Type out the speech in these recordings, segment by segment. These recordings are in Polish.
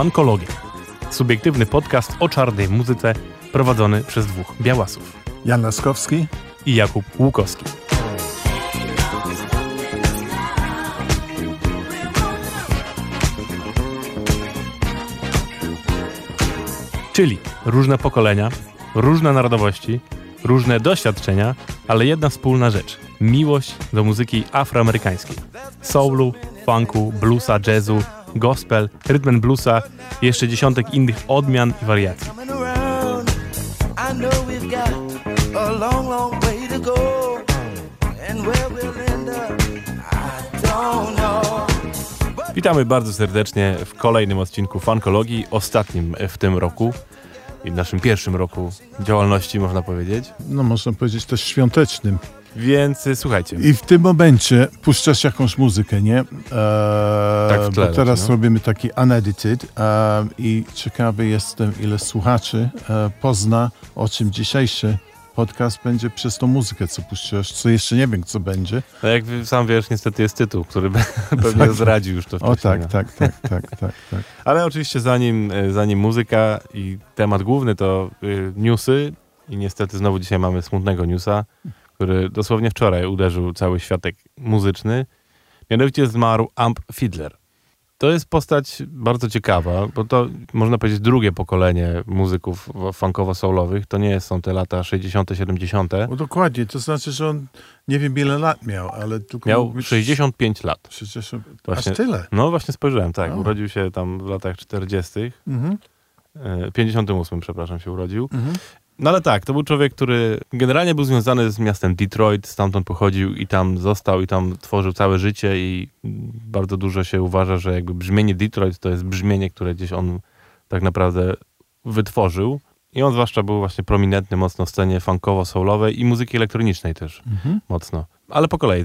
Funkologia. Subiektywny podcast o czarnej muzyce prowadzony przez dwóch białasów. Jan Laskowski i Jakub Łukowski. Czyli różne pokolenia, różne narodowości, różne doświadczenia, ale jedna wspólna rzecz miłość do muzyki afroamerykańskiej. Soulu, funku, bluesa, jazzu, gospel, rytm bluesa i jeszcze dziesiątek innych odmian i wariacji. Witamy bardzo serdecznie w kolejnym odcinku Funkologii, ostatnim w tym roku i w naszym pierwszym roku działalności, można powiedzieć. No, można powiedzieć też świątecznym. Więc y, słuchajcie. I w tym momencie puszczasz jakąś muzykę, nie? Eee, tak w tle bo teraz no. robimy taki unedited eee, i ciekawy jestem, ile słuchaczy e, pozna, o czym dzisiejszy podcast będzie przez tą muzykę, co puszczasz, co jeszcze nie wiem, co będzie. No jak sam wiesz, niestety jest tytuł, który pewnie tak. zdradził już to wcześniej. O tak, no. tak, tak, tak, tak, tak. Ale oczywiście zanim, e, zanim muzyka i temat główny to y, newsy i niestety znowu dzisiaj mamy smutnego newsa, który dosłownie wczoraj uderzył cały światek muzyczny. Mianowicie zmarł Amp Fiddler. To jest postać bardzo ciekawa, bo to można powiedzieć drugie pokolenie muzyków funkowo-soulowych. To nie są te lata 60., 70. No dokładnie, to znaczy, że on nie wiem ile lat miał, ale tylko. Miał 65 lat. 60, właśnie, aż tyle. No właśnie spojrzałem, tak. Urodził się tam w latach 40. Mhm. 58, e, przepraszam, się urodził. Mhm. No ale tak, to był człowiek, który generalnie był związany z miastem Detroit, stamtąd pochodził i tam został i tam tworzył całe życie i bardzo dużo się uważa, że jakby brzmienie Detroit to jest brzmienie, które gdzieś on tak naprawdę wytworzył. I on zwłaszcza był właśnie prominentny mocno w scenie funkowo-soulowej i muzyki elektronicznej też mhm. mocno. Ale po kolei.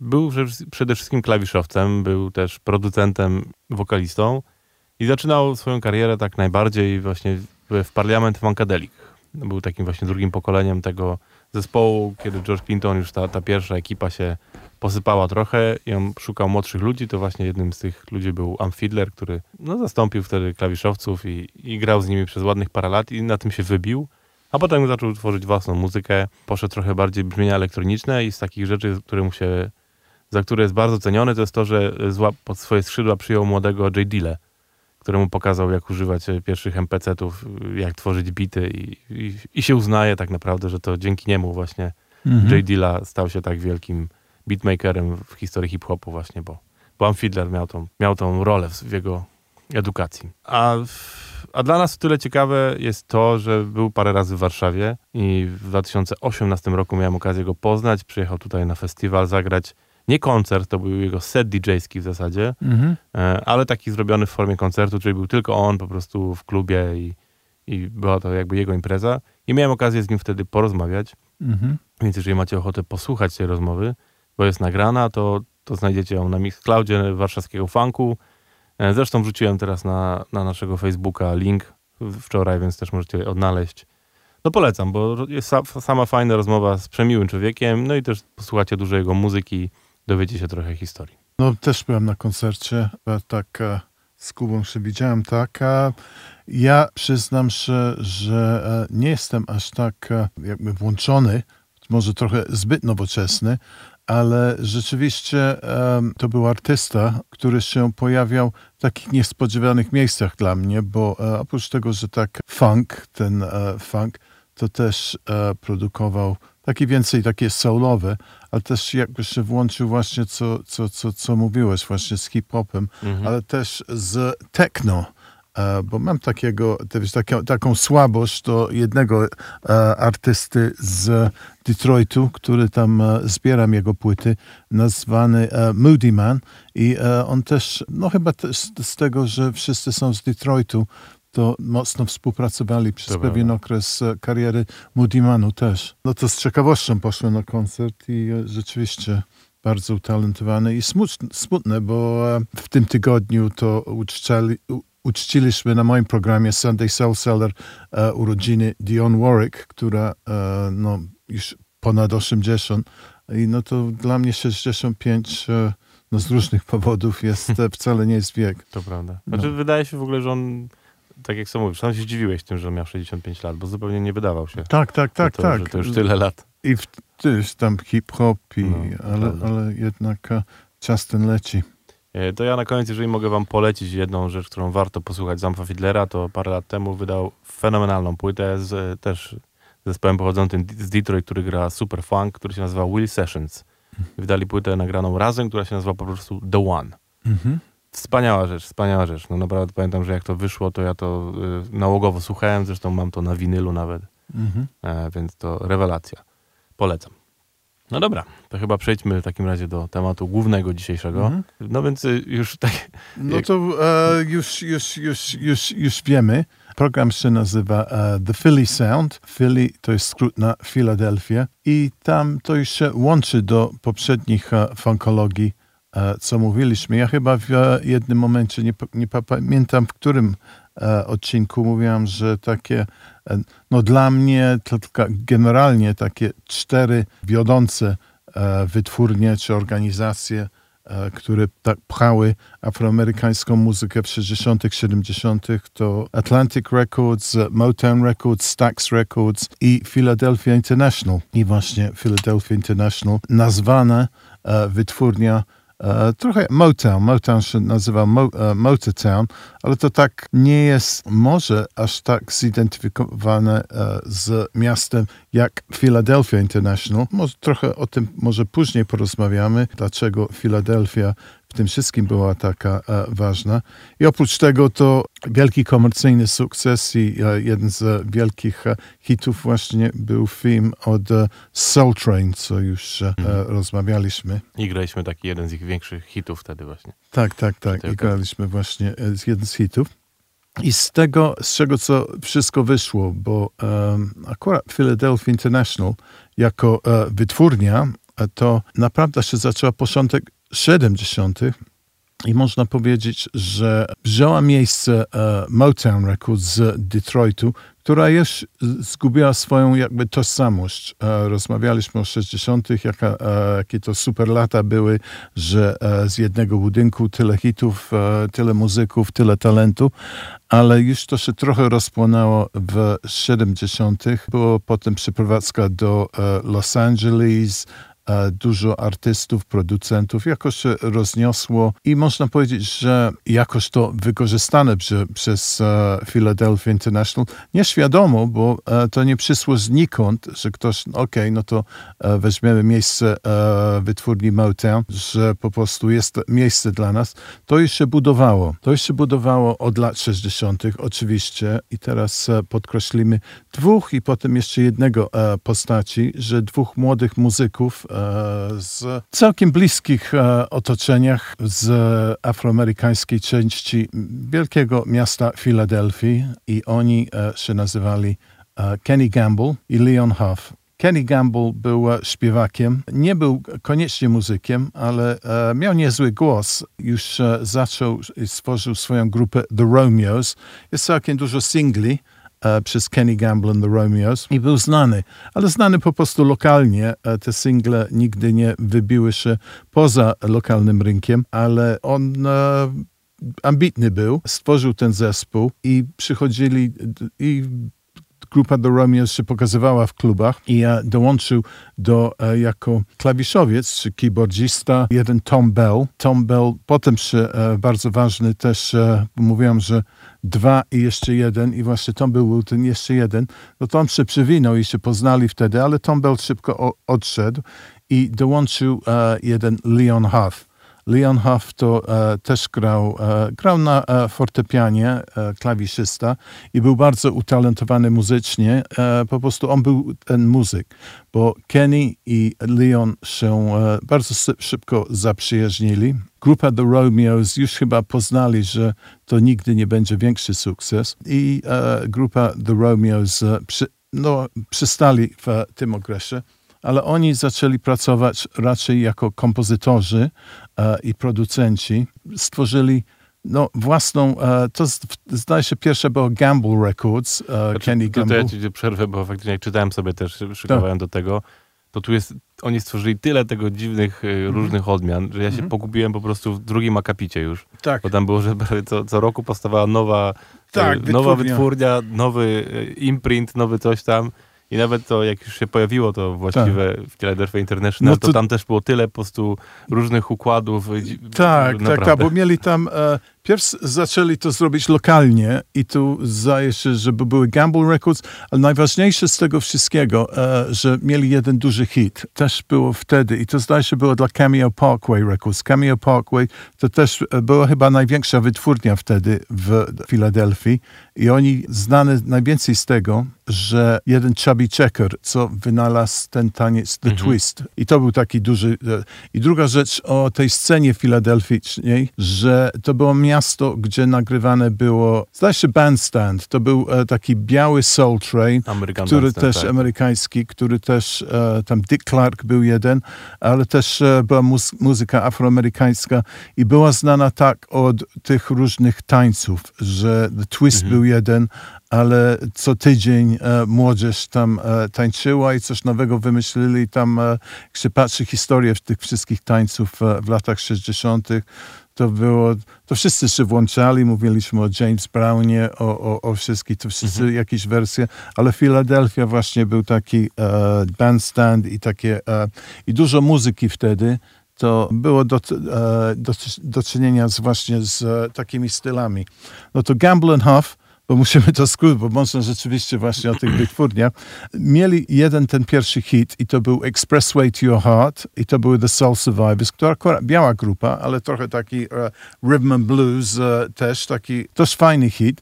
Był przede wszystkim klawiszowcem, był też producentem, wokalistą i zaczynał swoją karierę tak najbardziej właśnie w, w Parliament Funkadelic był takim właśnie drugim pokoleniem tego zespołu, kiedy George Clinton, już ta, ta pierwsza ekipa się posypała trochę i on szukał młodszych ludzi, to właśnie jednym z tych ludzi był Am Fiedler, który no, zastąpił wtedy klawiszowców i, i grał z nimi przez ładnych parę lat i na tym się wybił. A potem zaczął tworzyć własną muzykę, poszedł trochę bardziej brzmienia elektroniczne i z takich rzeczy, które mu się, za które jest bardzo ceniony, to jest to, że pod swoje skrzydła przyjął młodego J. Dille, któremu pokazał, jak używać e, pierwszych MPC-ów, jak tworzyć bity i, i, i, się uznaje tak naprawdę, że to dzięki niemu właśnie mhm. J. Dilla stał się tak wielkim beatmakerem w historii hip-hopu właśnie, bo, bo Amfidler miał tą, miał tą rolę w, w jego edukacji. A, a dla nas o tyle ciekawe jest to, że był parę razy w Warszawie i w 2018 roku miałem okazję go poznać. Przyjechał tutaj na festiwal zagrać nie koncert, to był jego set DJ-ski w zasadzie, mhm. E, ale taki zrobiony w formie koncertu, czyli był tylko on po prostu w klubie i, i była to jakby jego impreza. I miałem okazję z nim wtedy porozmawiać. Mhm. Więc jeżeli macie ochotę posłuchać tej rozmowy, bo jest nagrana, to, to znajdziecie ją na Mixcloudzie warszawskiego funku. E, zresztą wrzuciłem teraz na, na naszego Facebooka link wczoraj, więc też możecie odnaleźć. No polecam, bo jest sama fajna rozmowa z przemiłym człowiekiem, no i też posłuchacie dużo jego muzyki, dowiecie się trochę historii. No też byłem na koncercie, tak e, z Kubą się widziałem, tak. Ja przyznam się, że e, nie jestem aż tak e, jakby włączony, może trochę zbyt nowoczesny, ale rzeczywiście to był artysta, który się pojawiał w takich niespodziewanych miejscach dla mnie, bo oprócz tego, że tak funk, ten funk, to też produkował taki więcej takie soulowe, ale też jakby się włączył właśnie, co, co, co, co mówiłeś, właśnie z hip-hopem, mhm. ale też z techno. E, bo mam takiego, taką, taką słabość do jednego e, artysty z Detroitu, który tam e, zbieram jego płyty, nazwany Moody Man i on też, no chyba też z tego, że wszyscy są z Detroitu, to mocno współpracowali przez Dobra. pewien okres e, kariery Moodymanu też. No to z ciekawością poszłem na koncert i e, rzeczywiście bardzo utalentowany i smutne, bo e, w tym tygodniu to uczczali, uczciliśmy na moim programie Sunday Soul Seller urodziny Dion Warwick, która no, już ponad 80 i no to dla mnie 65 no z różnych powodów jest, wcale nie jest wiek. To prawda. Znaczy no. wydaje się w ogóle, że on tak jak sam mówisz, sam się zdziwiłeś tym, że miał 65 lat, bo zupełnie nie wydawał się. Tak, tak, tak, to, tak. To już tyle lat. I wtedy tam hip-hop, i, no, ale, ale jednak e, czas ten leci. E, to ja na koniec, jeżeli mogę wam polecić jedną rzecz, którą warto posłuchać Zamfa Fidlera, to parę lat temu wydał fenomenalną płytę z też zespołem pochodzącym z Detroit, który gra super funk, który się nazywa Will Sessions. Wydali płytę nagraną razem, która się nazywa po prostu The One. Mhm. Wspaniała rzecz, wspaniała rzecz. No naprawdę pamiętam, że jak to wyszło, to ja to y, nałogowo słuchałem, zresztą mam to na winylu nawet, mhm. e, więc to rewelacja. Polecam. No dobra, to chyba przejdźmy w takim razie do tematu głównego dzisiejszego. Mhm. No więc y, już tak... No to e, już, już, już, już, już wiemy. Program się nazywa e, The Philly Sound. Philly to jest skrót na Philadelphia i tam to już się łączy do poprzednich e, funkologii co mówiliśmy. Ja chyba w jednym momencie, nie, nie pamiętam w którym e, odcinku, mówiłam, że takie, e, no dla mnie, to generalnie takie cztery wiodące wytwórnie czy organizacje, które tak pchały afroamerykańską muzykę w 60., 70., to Atlantic Records, Motown Records, Stax Records i Philadelphia International. I właśnie Philadelphia International, nazwana wytwórnia E, trochę Motown. Motown się nazywa Mo, e, Motortown, ale to tak nie jest może aż tak zidentyfikowane e, z miastem jak Philadelphia International. Może trochę o tym może później porozmawiamy, dlaczego Philadelphia w tym wszystkim była taka e, ważna. I oprócz tego to wielki komercyjny sukces i e, jeden z wielkich e, hitów właśnie był film od Soul Train, co już mhm. rozmawialiśmy. I graliśmy taki jeden z ich większych hitów wtedy właśnie. Tak, tak, tak. I graliśmy właśnie jeden z hitów. I z tego, z czego co wszystko wyszło, bo um, akurat Philadelphia International jako uh, wytwórnia, to naprawdę się zaczęła początek 70. I można powiedzieć, że wzięła miejsce e, Motown Records z Detroitu, która już zgubiła swoją jakby tożsamość. E, rozmawialiśmy o 60., jaka, e, jakie to super lata były, że z jednego budynku tyle hitów, tyle muzyków, tyle talentu, ale już to się trochę rozpłonęło w 70. Było potem przeprowadzka do Los Angeles, dużo artystów, producentów, jakoś się rozniosło i można powiedzieć, że jakoś to wykorzystane przy, przez uh, Philadelphia International, nieświadomo, bo uh, to nie przyszło znikąd, że ktoś, okej, okay, no to weźmiemy miejsce wytwórni Motown, że po prostu jest miejsce dla nas. To już się budowało. To już się budowało od lat 60. oczywiście i teraz podkreślimy dwóch i potem jeszcze jednego postaci, że dwóch młodych muzyków z całkiem bliskich e, otoczeniach z afroamerykańskiej części wielkiego miasta Filadelfii i oni e, się nazywali e, Kenny Gamble i Leon Huff. Kenny Gamble był śpiewakiem, nie był koniecznie muzykiem, ale miał niezły głos. Już zaczął i stworzył swoją grupę The Romeos. Jest całkiem dużo singli E, przez Kenny Gamble and the Romeos i był znany, ale znany po prostu lokalnie. E, te single nigdy nie wybiły się poza lokalnym rynkiem, ale on e, ambitny był, stworzył ten zespół i przychodzili i grupa The Romeos się pokazywała w klubach i ja dołączył do, e, jako klawiszowiec czy keyboardzista jeden Tom Bell. Tom Bell potem się e, bardzo ważny też, e, mówiłem, że dwa i jeszcze jeden i właśnie Tom był ten jeszcze jeden, no to on się przywinął i się poznali wtedy, ale Tom Bell szybko odszedł i dołączył jeden Leon Huff. Leon Huff to e, też grał, e, grał na e, fortepianie, e, klawiszysta i był bardzo utalentowany muzycznie. E, po prostu on był ten muzyk, bo Kenny i Leon się e, bardzo szybko zaprzyjaźnili. Grupa The Romeos już chyba poznali, że to nigdy nie będzie większy sukces i grupa The Romeos przy, no, przystali w tym okresie ale oni zaczęli pracować raczej jako kompozytorzy i producenci. Stworzyli no, własną, e, to zdaje się pierwsze było Gamble Records, e, znaczy, Kenny Gamble. Tutaj ja przerwę, bo faktycznie jak czytałem sobie też, szykowałem tak. do tego, to tu jest, oni stworzyli tyle tego dziwnych, mm. różnych odmian, że ja się mm. pogubiłem po prostu w drugim akapicie już. Tak. Bo tam było, że co, co roku powstawała nowa, tak, wytwórnia. nowa wytwórnia, nowy imprint, nowy coś tam. I nawet to, jak już się pojawiło to właściwe tak. w Philadelphia International, no to... to... tam też było tyle po prostu różnych układów. Tak, naprawdę. tak, tak, bo mieli tam e, Pierw zaczęli to zrobić lokalnie i tu zdaje się, żeby były Gamble Records, ale najważniejsze z tego wszystkiego, e, że mieli jeden duży hit. Też było wtedy i to zdaje się było dla Cameo Parkway Records. Cameo Parkway to też e, była chyba największa wytwórnia wtedy w Filadelfii i oni znane najwięcej z tego, że jeden Chubby Checker, co wynalazł ten taniec The mhm. Twist. I to był taki duży... E, I druga rzecz o tej scenie filadelficznej, że to było miasto miasto, gdzie nagrywane było, zdaje się Bandstand, to był e, taki biały Soul Train, American który Bandstand, też, tak. amerykański, który też, e, tam Dick Clark był jeden, ale też e, była muzy muzyka afroamerykańska i była znana tak od tych różnych tańców, że The Twist mhm. był jeden, ale co tydzień e, młodzież tam e, tańczyła i coś nowego wymyślili. Tam, e, jak się patrzy historię tych wszystkich tańców e, w latach 60., to było, to wszyscy się włączali, mówiliśmy o James Brownie, o, o, o wszystkich, to wszyscy mhm. jakieś wersje, ale Philadelphia właśnie był taki e, bandstand i takie, e, i dużo muzyki wtedy, to było do, e, do, do czynienia z, właśnie z e, takimi stylami. No to Gamble Huff, bo musimy to skrócić, bo można rzeczywiście właśnie o tych wytwórniach. Mieli jeden ten pierwszy hit i to był Expressway to Your Heart i to były The Soul Survivors, która akurat biała grupa, ale trochę taki uh, rhythm and blues uh, też, taki też fajny hit.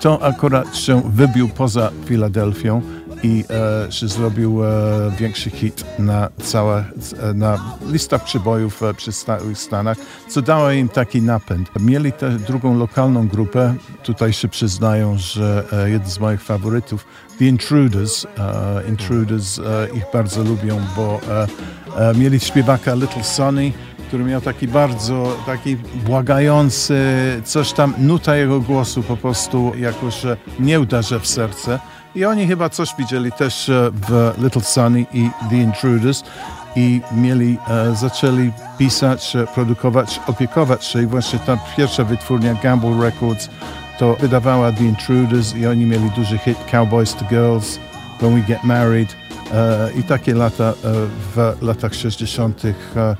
To akurat się wybił poza Filadelfią i e, się zrobił e, większy hit na całe, e, na listach przybojów e, przy Stanach, co dało im taki napęd. Mieli tę drugą lokalną grupę, tutaj się przyznają, że e, jeden z moich faworytów, The Intruders, e, Intruders ich bardzo lubią, bo mieli śpiewaka Little Sonny, który miał taki bardzo, taki błagający, coś tam, nuta jego głosu po prostu jakoś nie uderza w serce. I oni chyba coś widzieli też e, w Little Sunny i The Intruders. I mieli, e, zaczęli pisać, e, produkować, opiekować się. I właśnie ta pierwsza wytwórnia Gamble Records to wydawała The Intruders i oni mieli duży hit Cowboys to Girls, When We Get Married I takie lata e, w latach 60. E,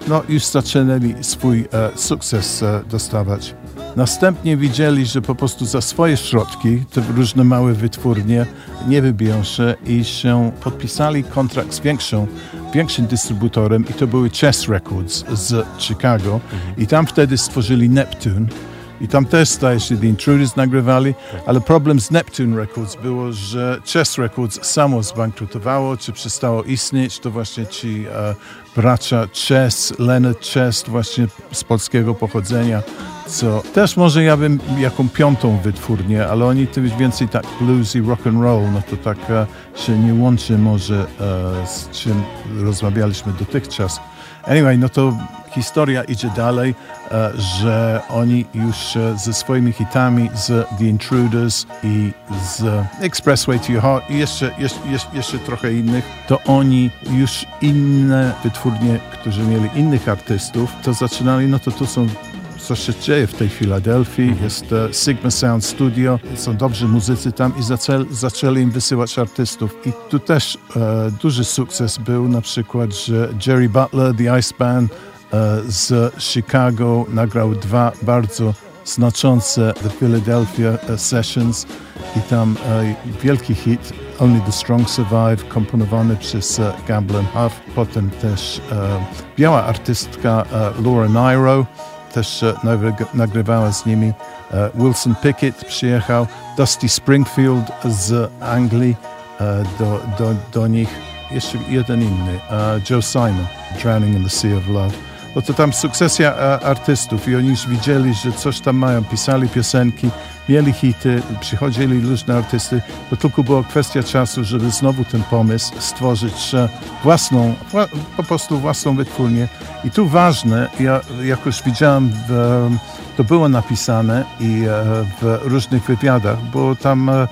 no, już zaczynali swój sukces dostawać. Następnie widzieli, że po prostu za swoje środki te różne małe wytwórnie nie wybiją się i się podpisali kontrakt z większą, większym dystrybutorem i to były Chess Records z Chicago mhm. i tam wtedy stworzyli Neptune i tam też staje się The Intruders nagrywali, ale problem z Neptune Records było, że Chess Records samo zbankrutowało, czy przestało istnieć, to właśnie ci e, bracia Chess, Leonard Chess, właśnie z polskiego pochodzenia, co też może ja bym jaką piątą wytwórnię, ale oni to więcej tak blues i rock and roll, no to tak e, się nie łączy może e, z czym rozmawialiśmy dotychczas. Anyway, no to historia idzie dalej, e, że oni już e, ze swoimi hitami z The Intruders i z Expressway to Your Heart i jeszcze, jeszcze, jeszcze trochę innych, to oni już inne wytwórnie, którzy mieli innych artystów, to zaczynali, no to tu są co się dzieje w tej Filadelfii. Jest uh, Sigma Sound Studio, są dobrzy muzycy tam i zaczęli, zaczęli im wysyłać artystów. I tu też uh, duży sukces był na przykład, że Jerry Butler, The Ice Band uh, z Chicago nagrał dwa bardzo znaczące The Philadelphia Sessions i tam wielki hit Only the Strong Survive, komponowany przez Gamble Huff. Potem też biała artystka Laura Nairo, też e, nagrywała z nimi. E, Wilson Pickett przyjechał, Dusty Springfield z Anglii e, do, do, do nich, jeszcze jeden inny, Joe Simon, Drowning in the Sea of Love. Bo to tam sukcesja e, artystów. I oni już widzieli, że coś tam mają, pisali piosenki, mieli hity, przychodzili różne artysty, to tylko była kwestia czasu, żeby znowu ten pomysł stworzyć e, własną, po prostu własną wytwórnię. I tu ważne, ja, jak już widziałem, w, to było napisane i e, w różnych wywiadach, bo tam E,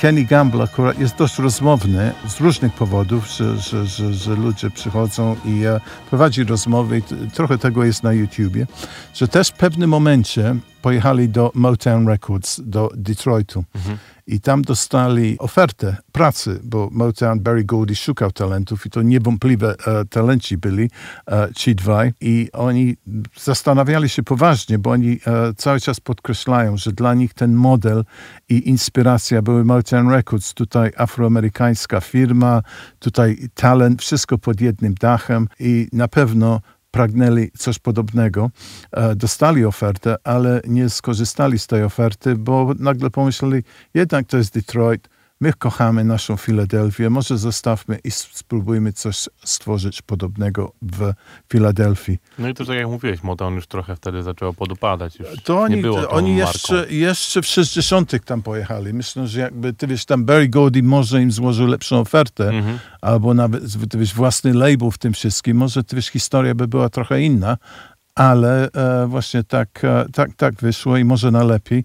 Kenny Gamble akurat jest dość rozmowny z różnych powodów, że, że, że, że ludzie przychodzą i e, prowadzi rozmowy. Trochę tego jest na YouTubie, że też w pewnym momencie pojechali do Motown Records, do Detroitu. Mhm i tam dostali ofertę pracy, bo Motown Barry Gordy szukał talentów i to niewątpliwe e, talenci byli e, ci dwaj. I oni zastanawiali się poważnie, bo oni e, cały czas podkreślają, że dla nich ten model i inspiracja były Motown Records, tutaj afroamerykańska firma, tutaj talent, wszystko pod jednym dachem i na pewno pragnęli coś podobnego, e, dostali ofertę, ale nie skorzystali z tej oferty, bo nagle pomyśleli, jednak to jest Detroit, My kochamy naszą Filadelfię, może zostawmy i spróbujmy coś stworzyć podobnego w Filadelfii. No i to tak jak mówiłeś, Motown już trochę wtedy zaczęło podupadać. Już to oni, nie było oni jeszcze, jeszcze w 60 tam pojechali. Myślę, że jakby, ty wiesz, tam Barry Gordy może im złożył lepszą ofertę, mhm. albo nawet, ty wiesz, własny label w tym wszystkim, może, ty wiesz, historia by była trochę inna, ale e, właśnie tak, e, tak, tak wyszło i może na lepiej,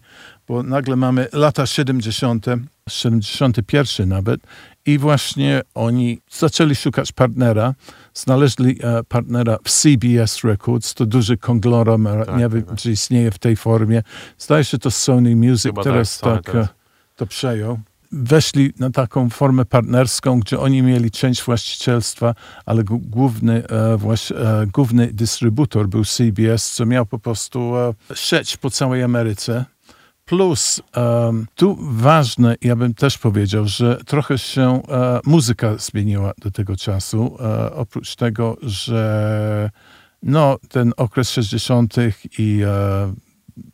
bo nagle mamy lata 70., 71 nawet i właśnie oni zaczęli szukać partnera, znaleźli e, partnera w CBS Records, to duży konglomerat, tak, nie wiem, tak. czy istnieje w tej formie. Zdaje się to Sony Music Chyba teraz tak, tak, to przejął weszli na taką formę partnerską, gdzie oni mieli część właścicielstwa, ale główny, e, właś, e, główny dystrybutor był CBS, co miał po prostu e, sieć po całej Ameryce. Plus, um, tu ważne, ja bym też powiedział, że trochę się e, muzyka zmieniła do tego czasu. E, oprócz tego, że no, ten okres 60. i e,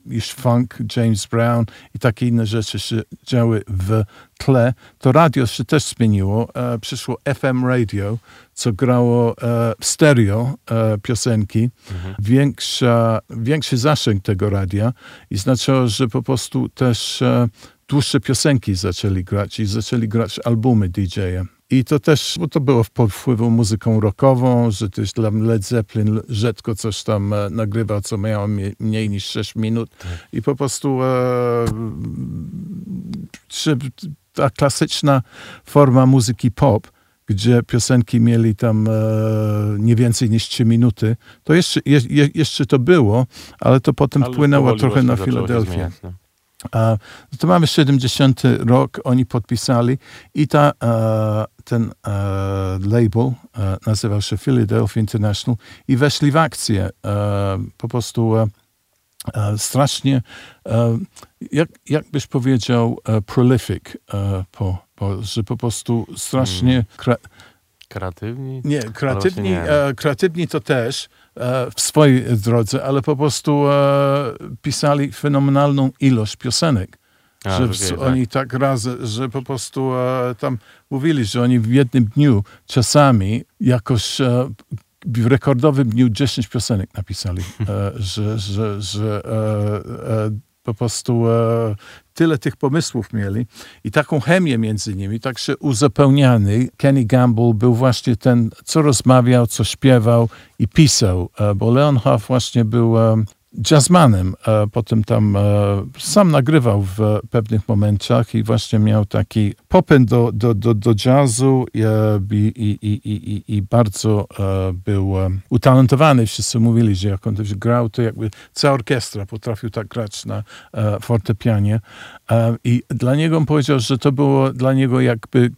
iż funk, James Brown i takie inne rzeczy się działy w tle, to radio się też zmieniło. E, przyszło FM radio, co grało e, w stereo e, piosenki. Mhm. Większa, większy zasięg tego radia i znaczyło, że po prostu też e, dłuższe piosenki zaczęli grać i zaczęli grać albumy DJ-a. I to też, bo to było pod wpływem muzyką rockową, że też dla Led Zeppelin rzadko coś tam e, nagrywał, co miało mniej niż 6 minut. Tak. I po prostu e, ta klasyczna forma muzyki pop, gdzie piosenki mieli tam e, nie więcej niż 3 minuty, to jeszcze, je, jeszcze to było, ale to potem ale wpłynęło trochę na Filadelfię. A, no to mamy 70 rok, oni podpisali i ta, e, ten e, label e, nazywał się Philadelphia International i weszli w akcję. Po prostu strasznie, jak, jak byś powiedział, prolific, po, po, że po prostu strasznie... Hmm. Kreatywni? Nie, kreatywni, nie. kreatywni to też, w swojej drodze, ale po prostu e, pisali fenomenalną ilość piosenek. A, że okay, oni tak. tak że po prostu e, tam mówili, że oni w jednym dniu czasami jakoś e, w rekordowym dniu 10 piosenek napisali, e, że, że, że e, po prostu e, tyle tych pomysłów mieli i taką chemię między nimi, tak się uzupełniany. Kenny Gamble był właśnie ten, co rozmawiał, co śpiewał i pisał, e, bo Leon Huff właśnie był e, jazzmanem. Potem tam e, sam nagrywał w pewnych momentach i właśnie miał taki popęd do, do, do, do jazzu i, i, i, i, i bardzo e, był utalentowany. Wszyscy mówili, że jak on też grał, to jakby cała orkiestra potrafił tak grać na e, fortepianie. I dla niego on powiedział, że to było dla niego jakby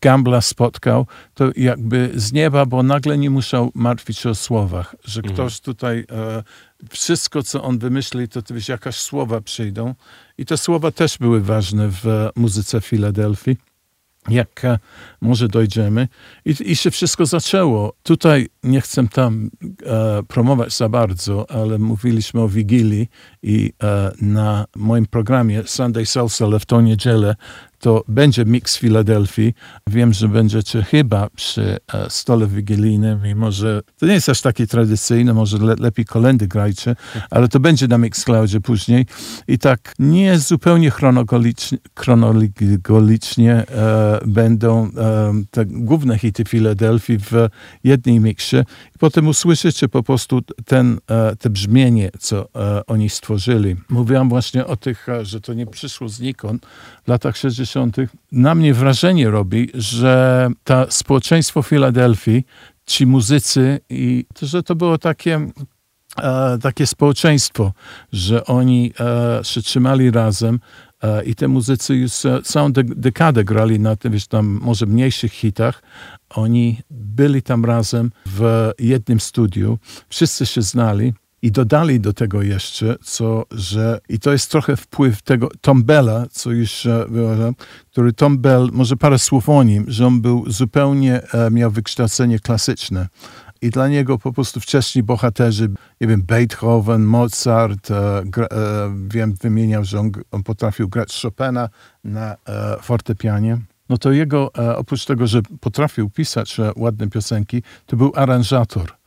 Gambla spotkał, to jakby z nieba, bo nagle nie musiał martwić się o słowach, że mhm. ktoś tutaj e, wszystko, co on wymyśli, to wiesz, jakaś słowa przyjdą. I te słowa też były ważne w muzyce Filadelfii. Jak e, może dojdziemy. I, I się wszystko zaczęło. Tutaj nie chcę tam e, promować za bardzo, ale mówiliśmy o Wigilii i e, na moim programie Sunday Salsa w tą niedzielę to będzie mix Filadelfii. Wiem, że będziecie chyba przy e, stole wigilijnym, mimo że to nie jest aż takie tradycyjne, może le, lepiej kolendy grajcie, ale to będzie na Mixcloudzie później. I tak nie zupełnie chronologicznie, chronologicznie e, będą e, te główne hity Filadelfii w jednej miksie. I potem usłyszycie po prostu ten, e, te brzmienie, co e, oni stworzyli. Mówiłam właśnie o tych, e, że to nie przyszło znikąd w latach 60. Na mnie wrażenie robi, że to społeczeństwo Filadelfii, ci muzycy i to, że to było takie e, takie społeczeństwo, że oni e, się trzymali razem e, i te muzycy już e, całą de dekadę grali na tym, wiesz, tam może mniejszych hitach. Oni byli tam razem w jednym studiu, wszyscy się znali. I dodali do tego jeszcze, co, że, i to jest trochę wpływ tego Tom Bella, co już e, który Tom Bell, może parę słów o nim, że on był zupełnie, e, miał wykształcenie klasyczne. I dla niego po prostu wcześniej bohaterzy, nie wiem, Beethoven, Mozart, e, gra, e, wiem, wymieniał, że on, on, potrafił grać Chopina na e, fortepianie. No to jego, e, oprócz tego, że potrafił pisać ładne piosenki, to był aranżator.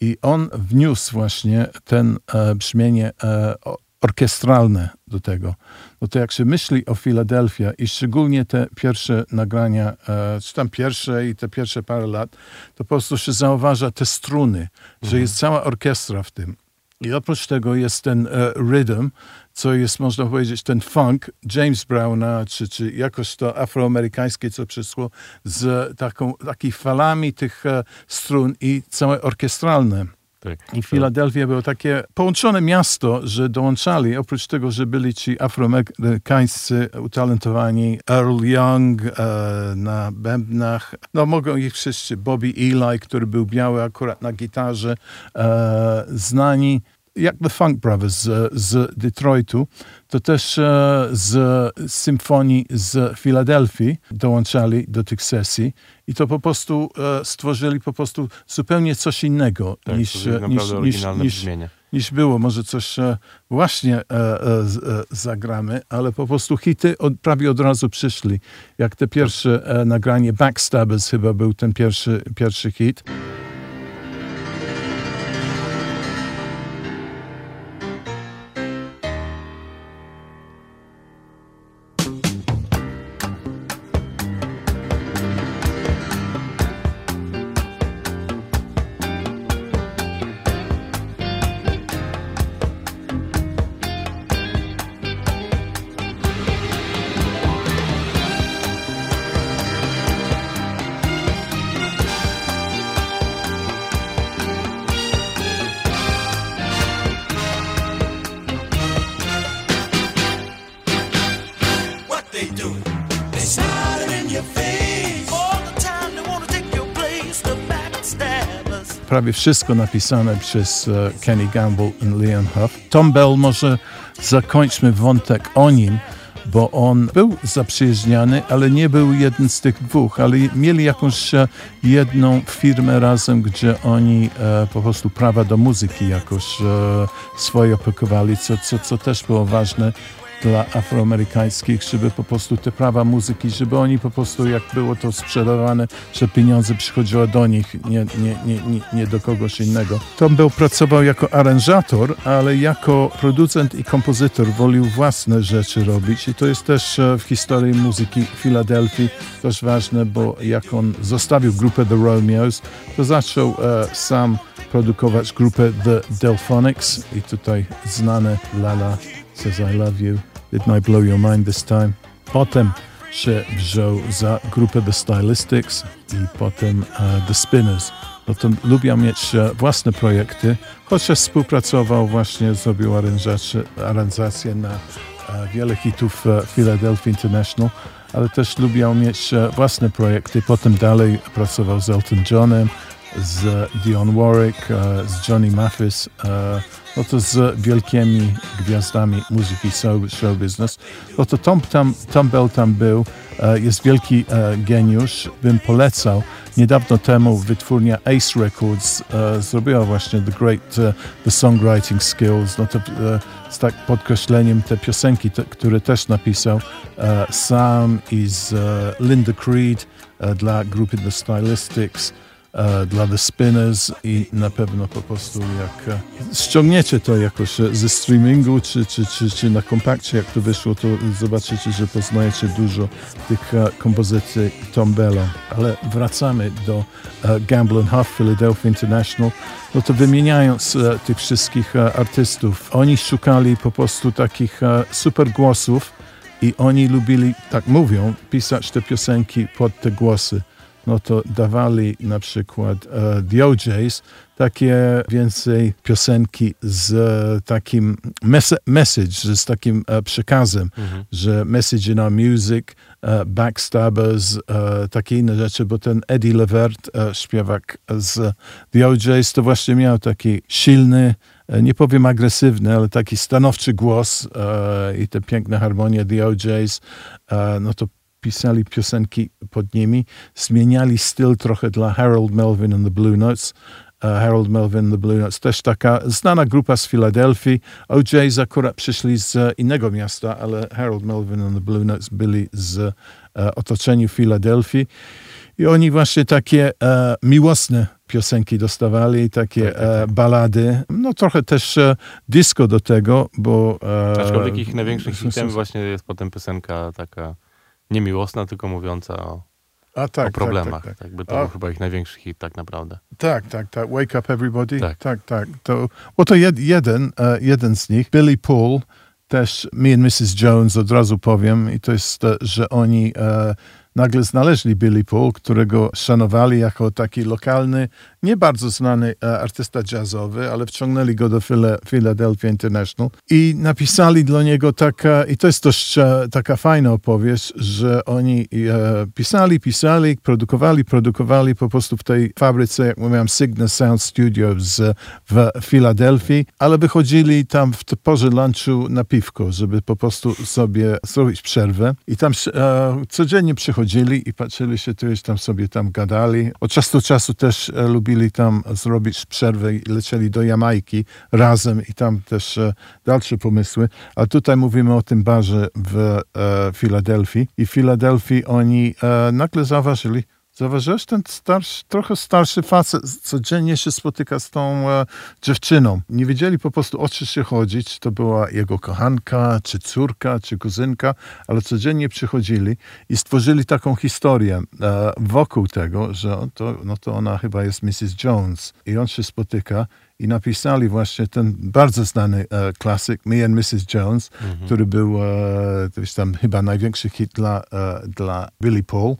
I on wniósł właśnie ten e, brzmienie e, orkiestralne do tego. No to jak się myśli o Filadelfia i szczególnie te pierwsze nagrania, e, czy tam pierwsze i te pierwsze parę lat, to po prostu się zauważa te struny, mhm. że jest cała orkiestra w tym. I oprócz tego jest ten e, rhythm, co jest, można powiedzieć, ten funk James Browna, czy, czy jakoś to afroamerykańskie, co przyszło z taką, takimi falami tych e, strun i całe orkiestralne. Tak, I Filadelfia było takie połączone miasto, że dołączali, oprócz tego, że byli ci afroamerykańscy utalentowani, Earl Young e, na bębnach, no mogą ich wszyscy, Bobby Eli, który był biały akurat na gitarze, e, znani jak The Funk Brothers z, z Detroitu, to też e, z symfonii z Filadelfii dołączali do tych sesji i to po prostu e, stworzyli po prostu zupełnie coś innego tak, niż, niż, niż, niż, niż było. Może coś e, właśnie zagramy, ale po prostu hity od, prawie od razu przyszli. Jak te pierwsze nagranie Backstabbers chyba był ten pierwszy, pierwszy hit. Prawie wszystko napisane przez e, Kenny Gamble i Leon Huff. Tom Bell, może zakończmy wątek o nim, bo on był zaprzyjaźniany, ale nie był jeden z tych dwóch, ale mieli jakąś e, jedną firmę razem, gdzie oni e, po prostu prawa do muzyki jakoś e, swoje opakowali, co, co, co też było ważne dla afroamerykańskich, żeby po prostu te prawa muzyki, żeby oni po prostu, jak było to sprzedawane, że pieniądze przychodziły do nich, nie, nie, nie, nie, do kogoś innego. Tom był pracował jako aranżator, ale jako producent i kompozytor wolił własne rzeczy robić i to jest też e, w historii muzyki Filadelfii też ważne, bo jak on zostawił grupę The Romeos, to zaczął e, sam produkować grupę The Delphonics i tutaj znane Lala Says I Love You, Didn't I Blow Your Mind This Time. Potem się wziął za grupę The Stylistics i potem uh, The Spinners. To lubią mieć uh, własne projekty, chociaż współpracował właśnie, zrobił aranżację na uh, wiele hitów Philadelphia International, ale też lubią mieć własne projekty. Potem dalej pracował z Elton Johnem, z Dion Warwick, z Johnny Mathis, no to z wielkimi gwiazdami muzyki show, show business, no to Tom, tam, Tom Bell tam był, e, jest wielki e, geniusz, bym polecał. Niedawno temu wytwórnia Ace Records e, zrobiła właśnie The Great The Songwriting Skills, no to z tak podkreśleniem te piosenki, te, które też napisał sam i z Linda Creed dla grupy The Stylistics. E, dla The Spinners i na pewno po prostu jak e, ściągniecie to jakoś e, ze streamingu czy, czy, czy, czy na kompakcie, jak to wyszło, to zobaczycie, że poznajecie dużo tych kompozycji Tom Bella. Ale wracamy do Gamble Half Philadelphia International, no to wymieniając tych wszystkich artystów, oni szukali po prostu takich super głosów i oni lubili, tak mówią, pisać te piosenki pod te głosy no to dawali na przykład The OJs takie więcej piosenki z takim mes message, z takim uh, przekazem, mhm. że message in our music, backstabbers, takie inne rzeczy, bo ten Eddie Levert, śpiewak z The OJs, to właśnie miał taki silny, nie powiem agresywny, ale taki stanowczy głos i te piękne harmonie The OJs, no to pisali piosenki pod nimi, zmieniali styl trochę dla Harold Melvin and the Blue Notes. Uh, Harold Melvin and the Blue Notes, też taka znana grupa z Filadelfii. OJs akurat przyszli z innego miasta, ale Harold Melvin and the Blue Notes byli z uh, otoczeniu Filadelfii. I oni właśnie takie miłosne piosenki dostawali, takie tak, tak, tak. balady. No trochę też disco do tego, bo... Aczkolwiek ich największym hitem właśnie jest potem piosenka taka niemiłosna, tylko mówiąca o, A, tak, o tak, problemach. Tak, tak, tak. to A, był chyba ich największy hit tak naprawdę. Tak, tak, tak. Wake Up Everybody. Tak, tak. tak. To, bo to jed, jeden, uh, jeden z nich, Billy Paul, też Me and Mrs. Jones od razu powiem i to jest, e, że oni uh, nagle znaleźli Billy Paul, którego szanowali jako taki lokalny, nie bardzo znany e, artysta jazzowy, ale wciągnęli go do Philadelphia International i napisali dla niego taka, i to jest dość e, taka fajna opowieść, że oni e, pisali, pisali, produkowali, produkowali po prostu w tej fabryce, jak mówiłem, Signal Sound Studios w Filadelfii, ale wychodzili tam w porze lunchu na piwko, żeby po prostu sobie zrobić przerwę i tam codziennie przychodzili chodzili i patrzyli się tu, tam sobie tam gadali. Od czasu do czasu też e, lubili tam zrobić przerwę i lecieli do Jamajki razem i tam też e, dalsze pomysły. A tutaj mówimy o tym barze w e, Filadelfii. I w Filadelfii oni e, nagle zauważyli, Zauważyłeś, ten starszy, trochę starszy facet codziennie się spotyka z tą e, dziewczyną. Nie wiedzieli po prostu o co się chodzić, czy to była jego kochanka, czy córka, czy kuzynka, ale codziennie przychodzili i stworzyli taką historię e, wokół tego, że to, no to ona chyba jest Mrs. Jones i on się spotyka i napisali właśnie ten bardzo znany e, klasyk Me and Mrs. Jones, mhm. który był e, tam chyba największy hit dla, e, dla Billy Paul.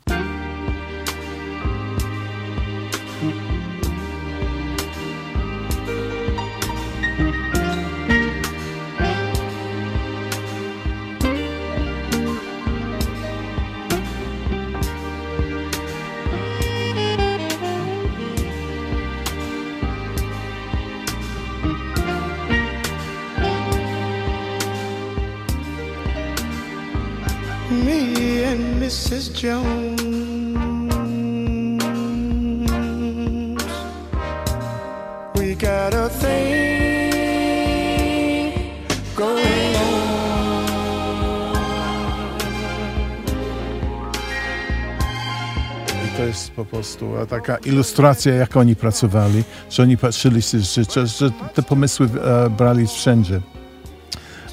Prostu taka ilustracja, jak oni pracowali, że oni patrzyli, że, że, że te pomysły e, brali wszędzie.